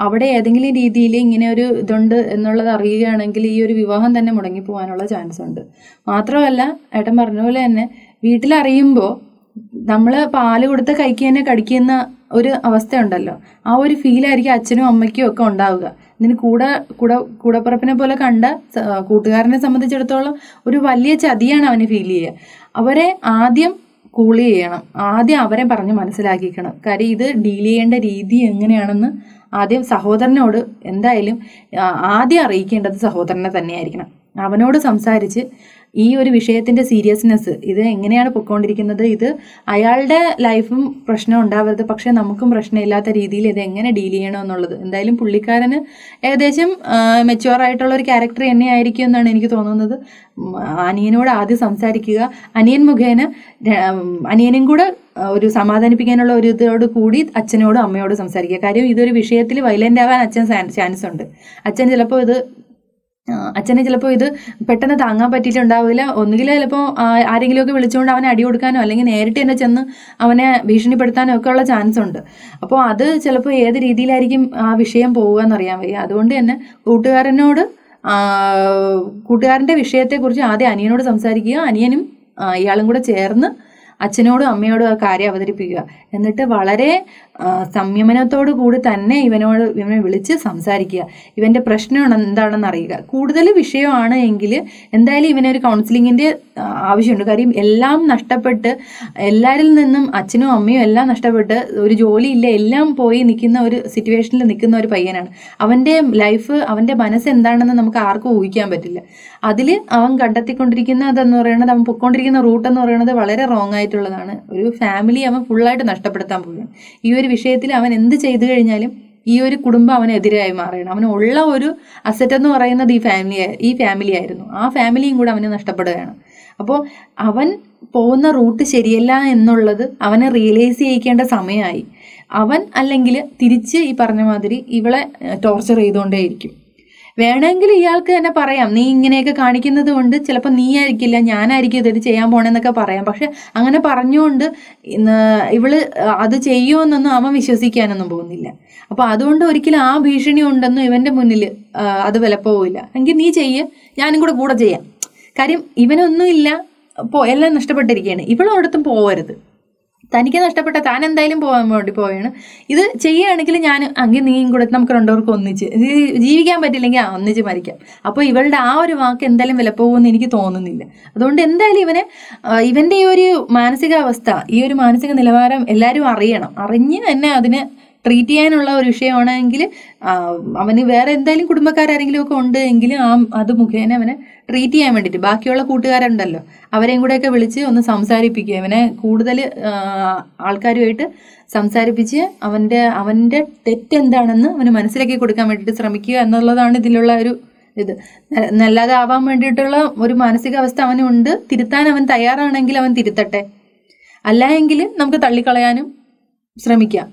അവിടെ ഏതെങ്കിലും രീതിയിൽ ഇങ്ങനെ ഒരു ഇതുണ്ട് എന്നുള്ളത് അറിയുകയാണെങ്കിൽ ഈ ഒരു വിവാഹം തന്നെ മുടങ്ങി പോകാനുള്ള ചാൻസ് ഉണ്ട്. മാത്രമല്ല ഏട്ടൻ പറഞ്ഞ പോലെ തന്നെ വീട്ടിലറിയുമ്പോൾ നമ്മൾ പാൽ കൊടുത്ത കൈക്ക് തന്നെ കടിക്കുന്ന ഒരു അവസ്ഥയുണ്ടല്ലോ. ആ ഒരു ഫീലായിരിക്കും അച്ഛനും അമ്മയ്ക്കും ഒക്കെ ഉണ്ടാവുക. ഇതിന് കൂടെ കൂടെ കൂടപ്പുറപ്പിനെ പോലെ കണ്ട കൂട്ടുകാരനെ സംബന്ധിച്ചിടത്തോളം ഒരു വലിയ ചതിയാണ് അവന് ഫീൽ ചെയ്യുക. അവരെ ആദ്യം കൂൾ ചെയ്യണം. ആദ്യം അവരെ പറഞ്ഞ് മനസ്സിലാക്കിക്കണം. കാര്യം ഇത് ഡീൽ ചെയ്യേണ്ട രീതി എങ്ങനെയാണെന്ന് ആദ്യം സഹോദരനോട് എന്തായാലും ആദ്യം അറിയിക്കേണ്ടത് സഹോദരനെ തന്നെയായിരിക്കണം. അവനോട് സംസാരിച്ച് ഈ ഒരു വിഷയത്തിന്റെ സീരിയസ്നെസ് ഇത് എങ്ങനെയാണ് പൊയ്ക്കൊണ്ടിരിക്കുന്നത് ഇത് അയാളുടെ ലൈഫും പ്രശ്നം ഉണ്ടാവരുത്. പക്ഷെ നമുക്കും പ്രശ്നമില്ലാത്ത രീതിയിൽ ഇത് എങ്ങനെ ഡീൽ ചെയ്യണം എന്നുള്ളത്. എന്തായാലും പുള്ളിക്കാരന് ഏകദേശം മെച്ചുവർ ആയിട്ടുള്ള ഒരു ക്യാരക്ടർ തന്നെയായിരിക്കും എന്നാണ് എനിക്ക് തോന്നുന്നത്. അനിയനോട് ആദ്യം സംസാരിക്കുക. അനിയൻ മുഖേന അനിയനും കൂടെ ഒരു സമാധാനിപ്പിക്കാനുള്ള ഒരു ഇതോട് കൂടി അച്ഛനോടും അമ്മയോടും സംസാരിക്കുക. കാര്യം ഇതൊരു വിഷയത്തിൽ വയലന്റ് ആവാൻ അച്ഛൻ ചാൻസ് ഉണ്ട്. അച്ഛൻ ചിലപ്പോൾ ഇത് അച്ഛന് ചിലപ്പോൾ ഇത് പെട്ടെന്ന് താങ്ങാൻ പറ്റിയിട്ടുണ്ടാവില്ല. ഒന്നുകിൽ ചിലപ്പോൾ ആരെങ്കിലുമൊക്കെ വിളിച്ചുകൊണ്ട് അവനെ അടി കൊടുക്കാനോ അല്ലെങ്കിൽ നേരിട്ട് തന്നെ ചെന്ന് അവനെ ഭീഷണിപ്പെടുത്താനോ ഒക്കെ ഉള്ള ചാൻസ് ഉണ്ട്. അപ്പോൾ അത് ചിലപ്പോൾ ഏത് രീതിയിലായിരിക്കും ആ വിഷയം പോവുക എന്നറിയാൻ വയ്യ. അതുകൊണ്ട് തന്നെ കൂട്ടുകാരനോട് കൂട്ടുകാരന്റെ വിഷയത്തെക്കുറിച്ച് ആദ്യം അനിയനോട് സംസാരിക്കുക. അനിയനും ഇയാളും കൂടെ ചേർന്ന് അച്ഛനോടും അമ്മയോടും ആ കാര്യം അവതരിപ്പിക്കുക. എന്നിട്ട് വളരെ സംയമനത്തോടു കൂടി തന്നെ ഇവനോട് ഇവനെ വിളിച്ച് സംസാരിക്കുക. ഇവന്റെ പ്രശ്നം എന്താണെന്ന് അറിയുക. കൂടുതൽ വിഷയമാണ് എങ്കിൽ എന്തായാലും ഇവനൊരു കൗൺസിലിങ്ങിന്റെ ആവശ്യമുണ്ട്. കാര്യം എല്ലാം നഷ്ടപ്പെട്ട് എല്ലാവരിൽ നിന്നും അച്ഛനും അമ്മയും എല്ലാം നഷ്ടപ്പെട്ട് ഒരു ജോലിയില്ല എല്ലാം പോയി നിൽക്കുന്ന ഒരു സിറ്റുവേഷനിൽ നിൽക്കുന്ന ഒരു പയ്യനാണ്. അവന്റെ ലൈഫ് അവന്റെ മനസ്സ് എന്താണെന്ന് നമുക്ക് ആർക്കും ഊഹിക്കാൻ പറ്റില്ല. അതിൽ അവൻ കണ്ടെത്തിക്കൊണ്ടിരിക്കുന്ന കണ്ടെത്തിക്കൊണ്ടിരിക്കുന്നതെന്ന് പറയുന്നത് അവൻ പൊയ്ക്കൊണ്ടിരിക്കുന്ന റൂട്ട് എന്ന് പറയുന്നത് വളരെ റോങ് ആയിട്ടുള്ളതാണ് ഒരു ഫാമിലി അവൻ ഫുള്ളായിട്ട് നഷ്ടപ്പെടുത്താൻ പോവുകയാണ്. ഈ ഒരു വിഷയത്തിൽ അവൻ എന്ത് ചെയ്തു കഴിഞ്ഞാലും ഈ ഒരു കുടുംബം അവനെതിരായി മാറുകയാണ്. അവന് ഉള്ള ഒരു അസറ്റ് എന്ന് പറയുന്നത് ഈ ഫാമിലി ഈ ഫാമിലി ആയിരുന്നു. ആ ഫാമിലിയും കൂടെ അവന് നഷ്ടപ്പെടുകയാണ്. അപ്പോൾ അവൻ പോകുന്ന റൂട്ട് ശരിയല്ല എന്നുള്ളത് അവനെ റിയലൈസ് ചെയ്യിക്കേണ്ട സമയമായി. അവൻ അല്ലെങ്കിൽ തിരിച്ച് ഈ പറഞ്ഞ മാതിരി ഇവളെ ടോർച്ചർ ചെയ്തുകൊണ്ടേയിരിക്കും. വേണമെങ്കിൽ ഇയാൾക്ക് തന്നെ പറയാം. നീ ഇങ്ങനെയൊക്കെ കാണിക്കുന്നത് കൊണ്ട് ചിലപ്പോൾ നീ ആയിരിക്കില്ല ഞാനായിരിക്കും ഇത് ചെയ്യാൻ പോണെന്നൊക്കെ പറയാം. പക്ഷെ അങ്ങനെ പറഞ്ഞുകൊണ്ട് ഇവൾ അത് ചെയ്യുമെന്നൊന്നും അവൻ വിശ്വസിക്കാനൊന്നും പോകുന്നില്ല. അപ്പൊ അതുകൊണ്ട് ഒരിക്കലും ആ ഭീഷണി ഉണ്ടെന്നും ഇവന്റെ മുന്നിൽ അത് വിലപ്പോവില്ല. എങ്കിൽ നീ ചെയ്യ ഞാനും കൂടെ കൂടെ ചെയ്യാം. കാര്യം ഇവനൊന്നുമില്ല എല്ലാം നഷ്ടപ്പെട്ടിരിക്കുകയാണ് ഇവളോടത്തും പോവരുത്. തനിക്ക് നഷ്ടപ്പെട്ട താൻ എന്തായാലും പോകാൻ വേണ്ടി പോവുകയാണ് ഇത് ചെയ്യുകയാണെങ്കിൽ ഞാൻ അങ്ങ് നീയും കൂടെ നമുക്ക് രണ്ടുപേർക്കും ഒന്നിച്ച് ജീവിക്കാൻ പറ്റില്ലെങ്കിൽ ആ ഒന്നിച്ച് മരിക്കാം. അപ്പോൾ ഇവളുടെ ആ ഒരു വാക്ക് എന്തായാലും വിലപ്പോകുമെന്ന് എനിക്ക് തോന്നുന്നില്ല. അതുകൊണ്ട് എന്തായാലും ഇവനെ ഇവന്റെ ഈ ഒരു മാനസികാവസ്ഥ ഈ ഒരു മാനസിക നിലവാരം എല്ലാവരും അറിയണം. അറിഞ്ഞ് തന്നെ അതിനെ ട്രീറ്റ് ചെയ്യാനുള്ള ഒരു വിഷയമാണെങ്കിൽ അവന് വേറെ എന്തായാലും കുടുംബക്കാരെങ്കിലും ഒക്കെ ഉണ്ട് എങ്കിലും ആ അത് മുഖേന അവനെ ട്രീറ്റ് ചെയ്യാൻ വേണ്ടിയിട്ട്. ബാക്കിയുള്ള കൂട്ടുകാരുണ്ടല്ലോ അവരെയും കൂടെയൊക്കെ വിളിച്ച് ഒന്ന് സംസാരിപ്പിക്കുക. അവനെ കൂടുതൽ ആൾക്കാരുമായിട്ട് സംസാരിപ്പിച്ച് അവന്റെ അവന്റെ തെറ്റെന്താണെന്ന് അവന് മനസ്സിലാക്കി കൊടുക്കാൻ വേണ്ടിയിട്ട് ശ്രമിക്കുക എന്നുള്ളതാണ് ഇതിലുള്ള ഒരു ഇത്. നല്ലതാവാൻ വേണ്ടിയിട്ടുള്ള ഒരു മാനസികാവസ്ഥ അവനുണ്ട്. തിരുത്താൻ അവൻ തയ്യാറാണെങ്കിൽ അവൻ തിരുത്തട്ടെ. അല്ല എങ്കിൽ നമുക്ക് തള്ളിക്കളയാനും ശ്രമിക്കാം.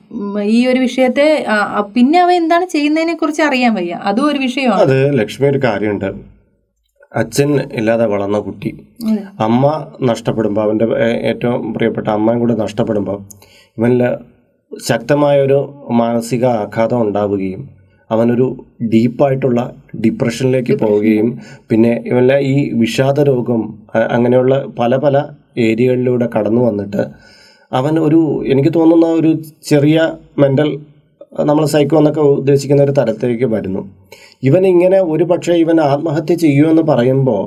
ഈ ഒരു വിഷയത്തെ പിന്നെ അവ എന്താണ് ചെയ്യുന്നതിനെ കുറിച്ച് അറിയാൻ വയ്യ. അതും ഒരു വിഷയമാണ്. അത് ലക്ഷ്മി ഒരു കാര്യമുണ്ട്. അച്ഛൻ ഇല്ലാതെ വളർന്ന കുട്ടി. അമ്മ നഷ്ടപ്പെടുമ്പോൾ അവന്റെ ഏറ്റവും പ്രിയപ്പെട്ട അമ്മയും കൂടെ നഷ്ടപ്പെടുമ്പോൾ ഇവനിൽ ശക്തമായൊരു മാനസിക ആഘാതം ഉണ്ടാവുകയും അവനൊരു ഡീപ്പായിട്ടുള്ള ഡിപ്രഷനിലേക്ക് പോവുകയും പിന്നെ ഇവനിലെ ഈ വിഷാദ രോഗം അങ്ങനെയുള്ള പല പല ഏരിയകളിലൂടെ കടന്നു വന്നിട്ട് അവൻ ഒരു എനിക്ക് തോന്നുന്ന ഒരു ചെറിയ മെന്റൽ നമ്മൾ സൈക്കോ എന്നൊക്കെ ഉദ്ദേശിക്കുന്ന ഒരു തരത്തിലേക്ക് വരുന്നു. ഇവൻ ഇങ്ങനെ ഒരു പക്ഷേ ഇവൻ ആത്മഹത്യ ചെയ്യുമെന്ന് പറയുമ്പോൾ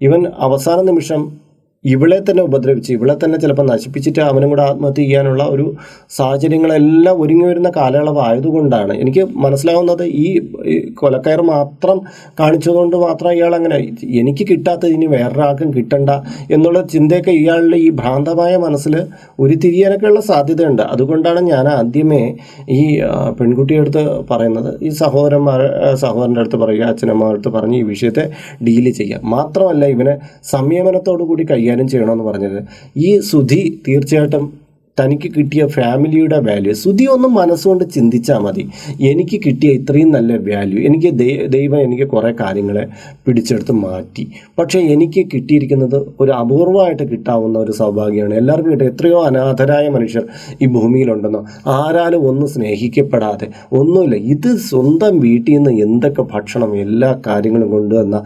ഇവൻ അവസാന നിമിഷം ഇവളെ തന്നെ ഉപദ്രവിച്ച് ഇവളെ തന്നെ ചിലപ്പോൾ നശിപ്പിച്ചിട്ട് അവനും കൂടെ ആത്മഹത്യ ചെയ്യാനുള്ള ഒരു സാഹചര്യങ്ങളെല്ലാം ഒരുങ്ങി വരുന്ന കാലയളവ് ആയതുകൊണ്ടാണ്. എനിക്ക് മനസ്സിലാവുന്നത് ഈ കൊലക്കയർ മാത്രം കാണിച്ചതുകൊണ്ട് മാത്രം ഇയാൾ അങ്ങനെ എനിക്ക് കിട്ടാത്തത് ഇനി വേറൊരാൾക്കും കിട്ടണ്ട എന്നുള്ള ചിന്തയൊക്കെ ഇയാളുടെ ഈ ഭ്രാന്തമായ മനസ്സിൽ ഉരുത്തിരിയാനൊക്കെയുള്ള സാധ്യതയുണ്ട്. അതുകൊണ്ടാണ് ഞാൻ ആദ്യമേ ഈ പെൺകുട്ടിയുടെ അടുത്ത് പറയുന്നത്. ഈ സഹോദരന്മാർ സഹോദരന്റെ അടുത്ത് പറയുക അച്ഛനമ്മമാരുടെ അടുത്ത് പറഞ്ഞ് ഈ വിഷയത്തെ ഡീൽ ചെയ്യുക. മാത്രമല്ല ഇവനെ സംയമനത്തോടു കൂടി കൈകാര്യം ചെയ്യണമെന്ന് പറഞ്ഞത്. ഈ സുധി തീർച്ചയായിട്ടും തനിക്ക് കിട്ടിയ ഫാമിലിയുടെ വാല്യൂ സുധി ഒന്ന് മനസ്സുകൊണ്ട് ചിന്തിച്ചാൽ മതി. എനിക്ക് കിട്ടിയ ഇത്രയും നല്ല വാല്യൂ എനിക്ക് ദൈവം എനിക്ക് കുറേ കാര്യങ്ങളെ പിടിച്ചെടുത്ത് മാറ്റി. പക്ഷേ എനിക്ക് കിട്ടിയിരിക്കുന്നത് ഒരു അപൂർവമായിട്ട് കിട്ടാവുന്ന ഒരു സൗഭാഗ്യമാണ്. എല്ലാവർക്കും കിട്ടുക എത്രയോ അനാഥരായ മനുഷ്യർ ഈ ഭൂമിയിലുണ്ടെന്നോ. ആരാലും ഒന്നും സ്നേഹിക്കപ്പെടാതെ ഒന്നുമില്ല. ഇത് സ്വന്തം വീട്ടിൽ നിന്ന് എന്തൊക്കെ ഭക്ഷണം എല്ലാ കാര്യങ്ങളും കൊണ്ടുവന്ന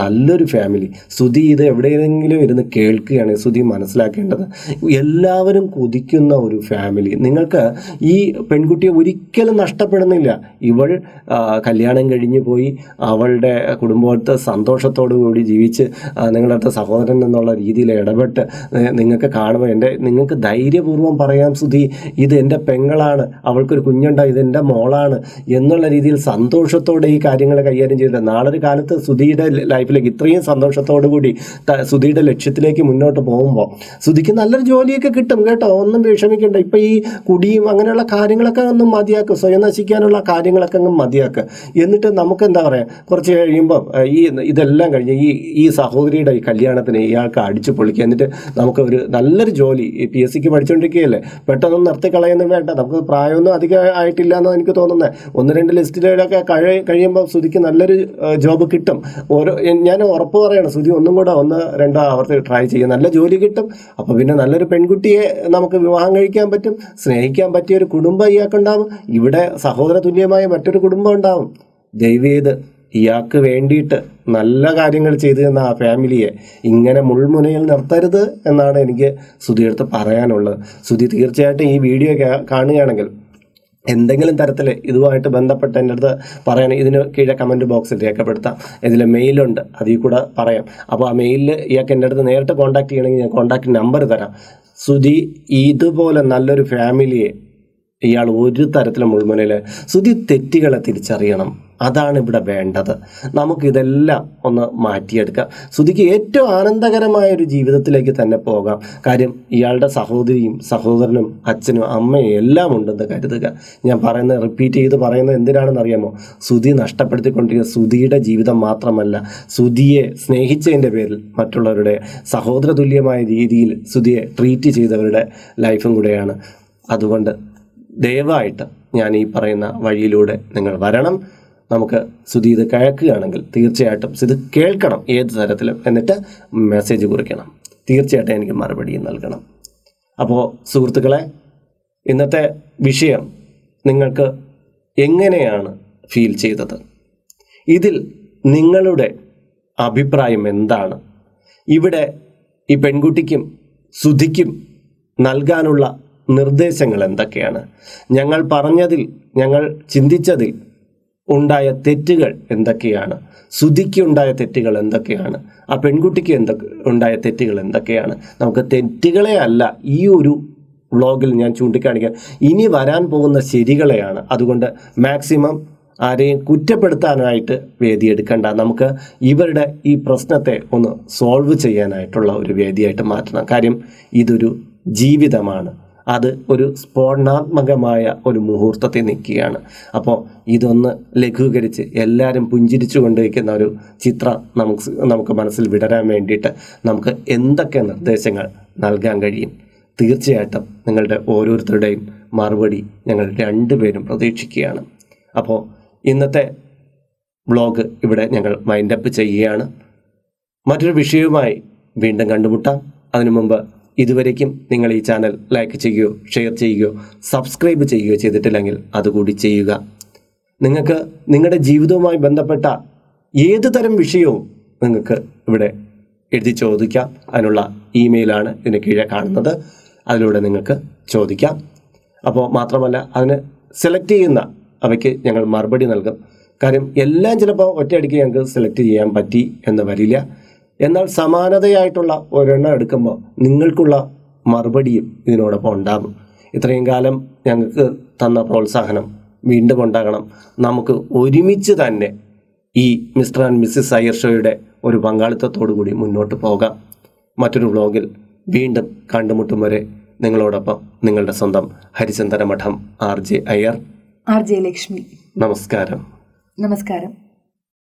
നല്ലൊരു ഫാമിലി സുധി ഇത് എവിടെയെങ്കിലും ഇരുന്ന് കേൾക്കുകയാണ് സുധി മനസ്സിലാക്കേണ്ടത് എല്ലാവരും കൊതിക്കുന്ന. ഒരു ഫാമിലി നിങ്ങൾക്ക് ഈ പെൺകുട്ടിയെ ഒരിക്കലും നഷ്ടപ്പെടുന്നില്ല. ഇവൾ കല്യാണം കഴിഞ്ഞ് പോയി. അവളുടെ കുടുംബത്തെ സന്തോഷത്തോടു കൂടി ജീവിച്ച് നിങ്ങളടുത്ത സഹോദരൻ എന്നുള്ള രീതിയിൽ ഇടപെട്ട് നിങ്ങൾക്ക് കാണുമ്പോൾ എന്റെ നിങ്ങൾക്ക് ധൈര്യപൂർവം പറയാം സുധി ഇത് എന്റെ പെങ്ങളാണ്. അവൾക്കൊരു കുഞ്ഞുണ്ടായി ഇത് എന്റെ മോളാണ്. എന്നുള്ള രീതിയിൽ സന്തോഷത്തോടെ ഈ കാര്യങ്ങൾ കൈകാര്യം ചെയ്തിട്ട് നാളൊരു കാലത്ത് സുധിയുടെ ലൈഫിലേക്ക് ഇത്രയും സന്തോഷത്തോടു കൂടി സുധിയുടെ ലക്ഷ്യത്തിലേക്ക് മുന്നോട്ട് പോകുമ്പോൾ സുധിക്ക് നല്ലൊരു ജോലിയൊക്കെ കിട്ടും കേട്ടോ. ഒന്നും വിഷമിക്കണ്ട. ഇപ്പം ഈ കുടിയും അങ്ങനെയുള്ള കാര്യങ്ങളൊക്കെ ഒന്ന് മതിയാക്കുക സ്വയം നശിക്കാനുള്ള കാര്യങ്ങളൊക്കെ അങ്ങ് മതിയാക്കുക എന്നിട്ട് നമുക്ക് എന്താ പറയുക കുറച്ച് കഴിയുമ്പം ഈ ഇതെല്ലാം കഴിഞ്ഞ് ഈ ഈ സഹോദരിയുടെ ഈ കല്യാണത്തിന് ഇയാൾക്ക് അടിച്ചു പൊളിക്കുക. എന്നിട്ട് നമുക്ക് ഒരു നല്ലൊരു ജോലി. പി എസ് സിക്ക് പഠിച്ചുകൊണ്ടിരിക്കുകയല്ലേ പെട്ടെന്ന് നിർത്തി കളയൊന്നും വേണ്ട. നമുക്ക് പ്രായമൊന്നും അധികം ആയിട്ടില്ല എന്നാണ് എനിക്ക് തോന്നുന്നത് ഒന്ന് രണ്ട് ലിസ്റ്റിലൊക്കെ കഴി കഴിയുമ്പോൾ സുധിക്ക് നല്ലൊരു ജോബ് കിട്ടും. ഓരോ ഞാൻ ഉറപ്പ് പറയണം സുധി ഒന്നും കൂടെ ഒന്ന് രണ്ടോ ആവർത്തി ട്രൈ ചെയ്യും നല്ല ജോലി കിട്ടും. അപ്പോൾ പിന്നെ നല്ലൊരു പെൺകുട്ടിയെ നമുക്ക് വിവാഹം കഴിക്കാൻ പറ്റും സ്നേഹിക്കാൻ പറ്റിയ ഒരു കുടുംബം ഇയാൾക്കുണ്ടാവും ഇവിടെ സഹോദര തുല്യമായ മറ്റൊരു കുടുംബം ഉണ്ടാവും. ദൈവീത് ഇയാൾക്ക് വേണ്ടിയിട്ട് നല്ല കാര്യങ്ങൾ ചെയ്തു തന്ന ആ ഫാമിലിയെ ഇങ്ങനെ മുൾമുനയിൽ നിർത്തരുത് എന്നാണ് എനിക്ക് സുധിയെടുത്ത് പറയാനുള്ളത്. സുധി തീർച്ചയായിട്ടും ഈ വീഡിയോ കാണുകയാണെങ്കിൽ എന്തെങ്കിലും തരത്തിൽ ഇതുമായിട്ട് ബന്ധപ്പെട്ട് എന്റെ അടുത്ത് പറയാൻ ഇതിന് കീഴെ കമന്റ് ബോക്സിൽ രേഖപ്പെടുത്താം. ഇതിൽ മെയിലുണ്ട് അതിൽ കൂടെ പറയാം. അപ്പോൾ ആ മെയിലിൽ ഇയാൾക്ക് എന്റെ അടുത്ത് നേരിട്ട് കോൺടാക്ട് ചെയ്യണമെങ്കിൽ ഞാൻ കോൺടാക്ട് നമ്പർ തരാം. സുധി ഇതുപോലെ നല്ലൊരു ഫാമിലിയെ ഇയാൾ ഒരു തരത്തിലും മുൾമുനയിൽ സുധി തെറ്റുകളെ തിരിച്ചറിയണം. അതാണ് ഇവിടെ വേണ്ടത്. നമുക്കിതെല്ലാം ഒന്ന് മാറ്റിയെടുക്കാം. സുധിക്ക് ഏറ്റവും ആനന്ദകരമായ ഒരു ജീവിതത്തിലേക്ക് തന്നെ പോകാം. കാര്യം ഇയാളുടെ സഹോദരിയും സഹോദരനും അച്ഛനും അമ്മയും എല്ലാം ഉണ്ടെന്ന് കരുതുക. ഞാൻ പറയുന്നത് റിപ്പീറ്റ് ചെയ്ത് പറയുന്നത് എന്തിനാണെന്ന് അറിയാമോ സുധി നഷ്ടപ്പെടുത്തിക്കൊണ്ടിരിക്കുന്ന സുധിയുടെ ജീവിതം മാത്രമല്ല സുധിയെ സ്നേഹിച്ചതിന്റെ പേരിൽ മറ്റുള്ളവരുടെ സഹോദര തുല്യമായ രീതിയിൽ സുധിയെ ട്രീറ്റ് ചെയ്തവരുടെ ലൈഫും കൂടെയാണ്. അതുകൊണ്ട് ദയവായിട്ട് ഞാൻ ഈ പറയുന്ന വഴിയിലൂടെ നിങ്ങൾ വരണം. നമുക്ക് സുധി ഇത് കേൾക്കുകയാണെങ്കിൽ തീർച്ചയായിട്ടും ഇത് കേൾക്കണം ഏത് തരത്തിലും എന്നിട്ട് മെസ്സേജ് കുറിക്കണം. തീർച്ചയായിട്ടും എനിക്ക് മറുപടി നൽകണം. അപ്പോൾ സുഹൃത്തുക്കളെ ഇന്നത്തെ വിഷയം നിങ്ങൾക്ക് എങ്ങനെയാണ് ഫീൽ ചെയ്തത്? ഇതിൽ നിങ്ങളുടെ അഭിപ്രായം എന്താണ്? ഇവിടെ ഈ പെൺകുട്ടിക്കും സുധിക്കും നൽകാനുള്ള നിർദ്ദേശങ്ങൾ എന്തൊക്കെയാണ്? ഞങ്ങൾ പറഞ്ഞതിൽ ഞങ്ങൾ ചിന്തിച്ചതിൽ ഉണ്ടായ തെറ്റുകൾ എന്തൊക്കെയാണ്? സുധിക്ക് ഉണ്ടായ തെറ്റുകൾ എന്തൊക്കെയാണ്? ആ പെൺകുട്ടിക്ക് എന്തൊക്കെ ഉണ്ടായ തെറ്റുകൾ എന്തൊക്കെയാണ്? നമുക്ക് തെറ്റുകളെ അല്ല ഈ ഒരു വ്ളോഗിൽ ഞാൻ ചൂണ്ടിക്കാണിക്കാൻ ഇനി വരാൻ പോകുന്ന ശരികളെയാണ്. അതുകൊണ്ട് മാക്സിമം ആരെയും കുറ്റപ്പെടുത്താനായിട്ട് വേദിയെടുക്കണ്ട നമുക്ക് ഇവരുടെ ഈ പ്രശ്നത്തെ ഒന്ന് സോൾവ് ചെയ്യാനായിട്ടുള്ള ഒരു വേദിയായിട്ട് മാറ്റണം. കാര്യം ഇതൊരു ജീവിതമാണ്. അത് ഒരു സ്ഫോടനാത്മകമായ ഒരു മുഹൂർത്തത്തിൽ നിൽക്കുകയാണ് അപ്പോൾ ഇതൊന്ന് ലഘൂകരിച്ച് എല്ലാവരും പുഞ്ചിരിച്ചു കൊണ്ടിരിക്കുന്ന ഒരു ചിത്രം നമുക്ക് നമുക്ക് മനസ്സിൽ വിടരാൻ വേണ്ടിയിട്ട് നമുക്ക് എന്തൊക്കെ നിർദ്ദേശങ്ങൾ നൽകാൻ കഴിയും? തീർച്ചയായിട്ടും നിങ്ങളുടെ ഓരോരുത്തരുടെയും മറുപടി ഞങ്ങൾ രണ്ടുപേരും പ്രതീക്ഷിക്കുകയാണ്. അപ്പോൾ ഇന്നത്തെ വ്ളോഗ് ഇവിടെ ഞങ്ങൾ വൈൻഡപ്പ് ചെയ്യുകയാണ്. മറ്റൊരു വിഷയവുമായി വീണ്ടും കണ്ടുമുട്ടാം. അതിനു മുമ്പ് ഇതുവരേക്കും നിങ്ങൾ ഈ ചാനൽ ലൈക്ക് ചെയ്യുകയോ ഷെയർ ചെയ്യുകയോ സബ്സ്ക്രൈബ് ചെയ്യുകയോ ചെയ്തിട്ടില്ലെങ്കിൽ അതുകൂടി ചെയ്യുക. നിങ്ങൾക്ക് നിങ്ങളുടെ ജീവിതവുമായി ബന്ധപ്പെട്ട ഏത് തരം വിഷയവും നിങ്ങൾക്ക് ഇവിടെ എഴുതി ചോദിക്കാം. അതിനുള്ള ഇമെയിലാണ് ഇതിന് കീഴെ കാണുന്നത്. അതിലൂടെ നിങ്ങൾക്ക് ചോദിക്കാം. അപ്പോൾ മാത്രമല്ല അതിന് സെലക്ട് ചെയ്യുന്ന അവയ്ക്ക് ഞങ്ങൾ മറുപടി നൽകും. കാര്യം എല്ലാം ചിലപ്പോൾ ഒറ്റയടിക്ക് ഞങ്ങൾക്ക് സെലക്ട് ചെയ്യാൻ പറ്റി എന്ന് വരില്ല എന്നാൽ സമാനതയായിട്ടുള്ള ഒരെണ്ണം എടുക്കുമ്പോൾ നിങ്ങൾക്കുള്ള മറുപടിയും ഇതിനോടൊപ്പം ഉണ്ടാകും. ഇത്രയും കാലം ഞങ്ങൾക്ക് തന്ന പ്രോത്സാഹനം വീണ്ടും ഉണ്ടാകണം. നമുക്ക് ഒരുമിച്ച് തന്നെ ഈ മിസ്റ്റർ ആൻഡ് മിസ്സിസ് അയ്യർ ഷോയുടെ ഒരു പങ്കാളിത്തത്തോടു കൂടി മുന്നോട്ട് പോകാം. മറ്റൊരു വ്ളോഗിൽ വീണ്ടും കണ്ടുമുട്ടും വരെ നിങ്ങളോടൊപ്പം നിങ്ങളുടെ സ്വന്തം Harichandana Matham R J Iyer. R J Lakshmi. നമസ്കാരം. നമസ്കാരം.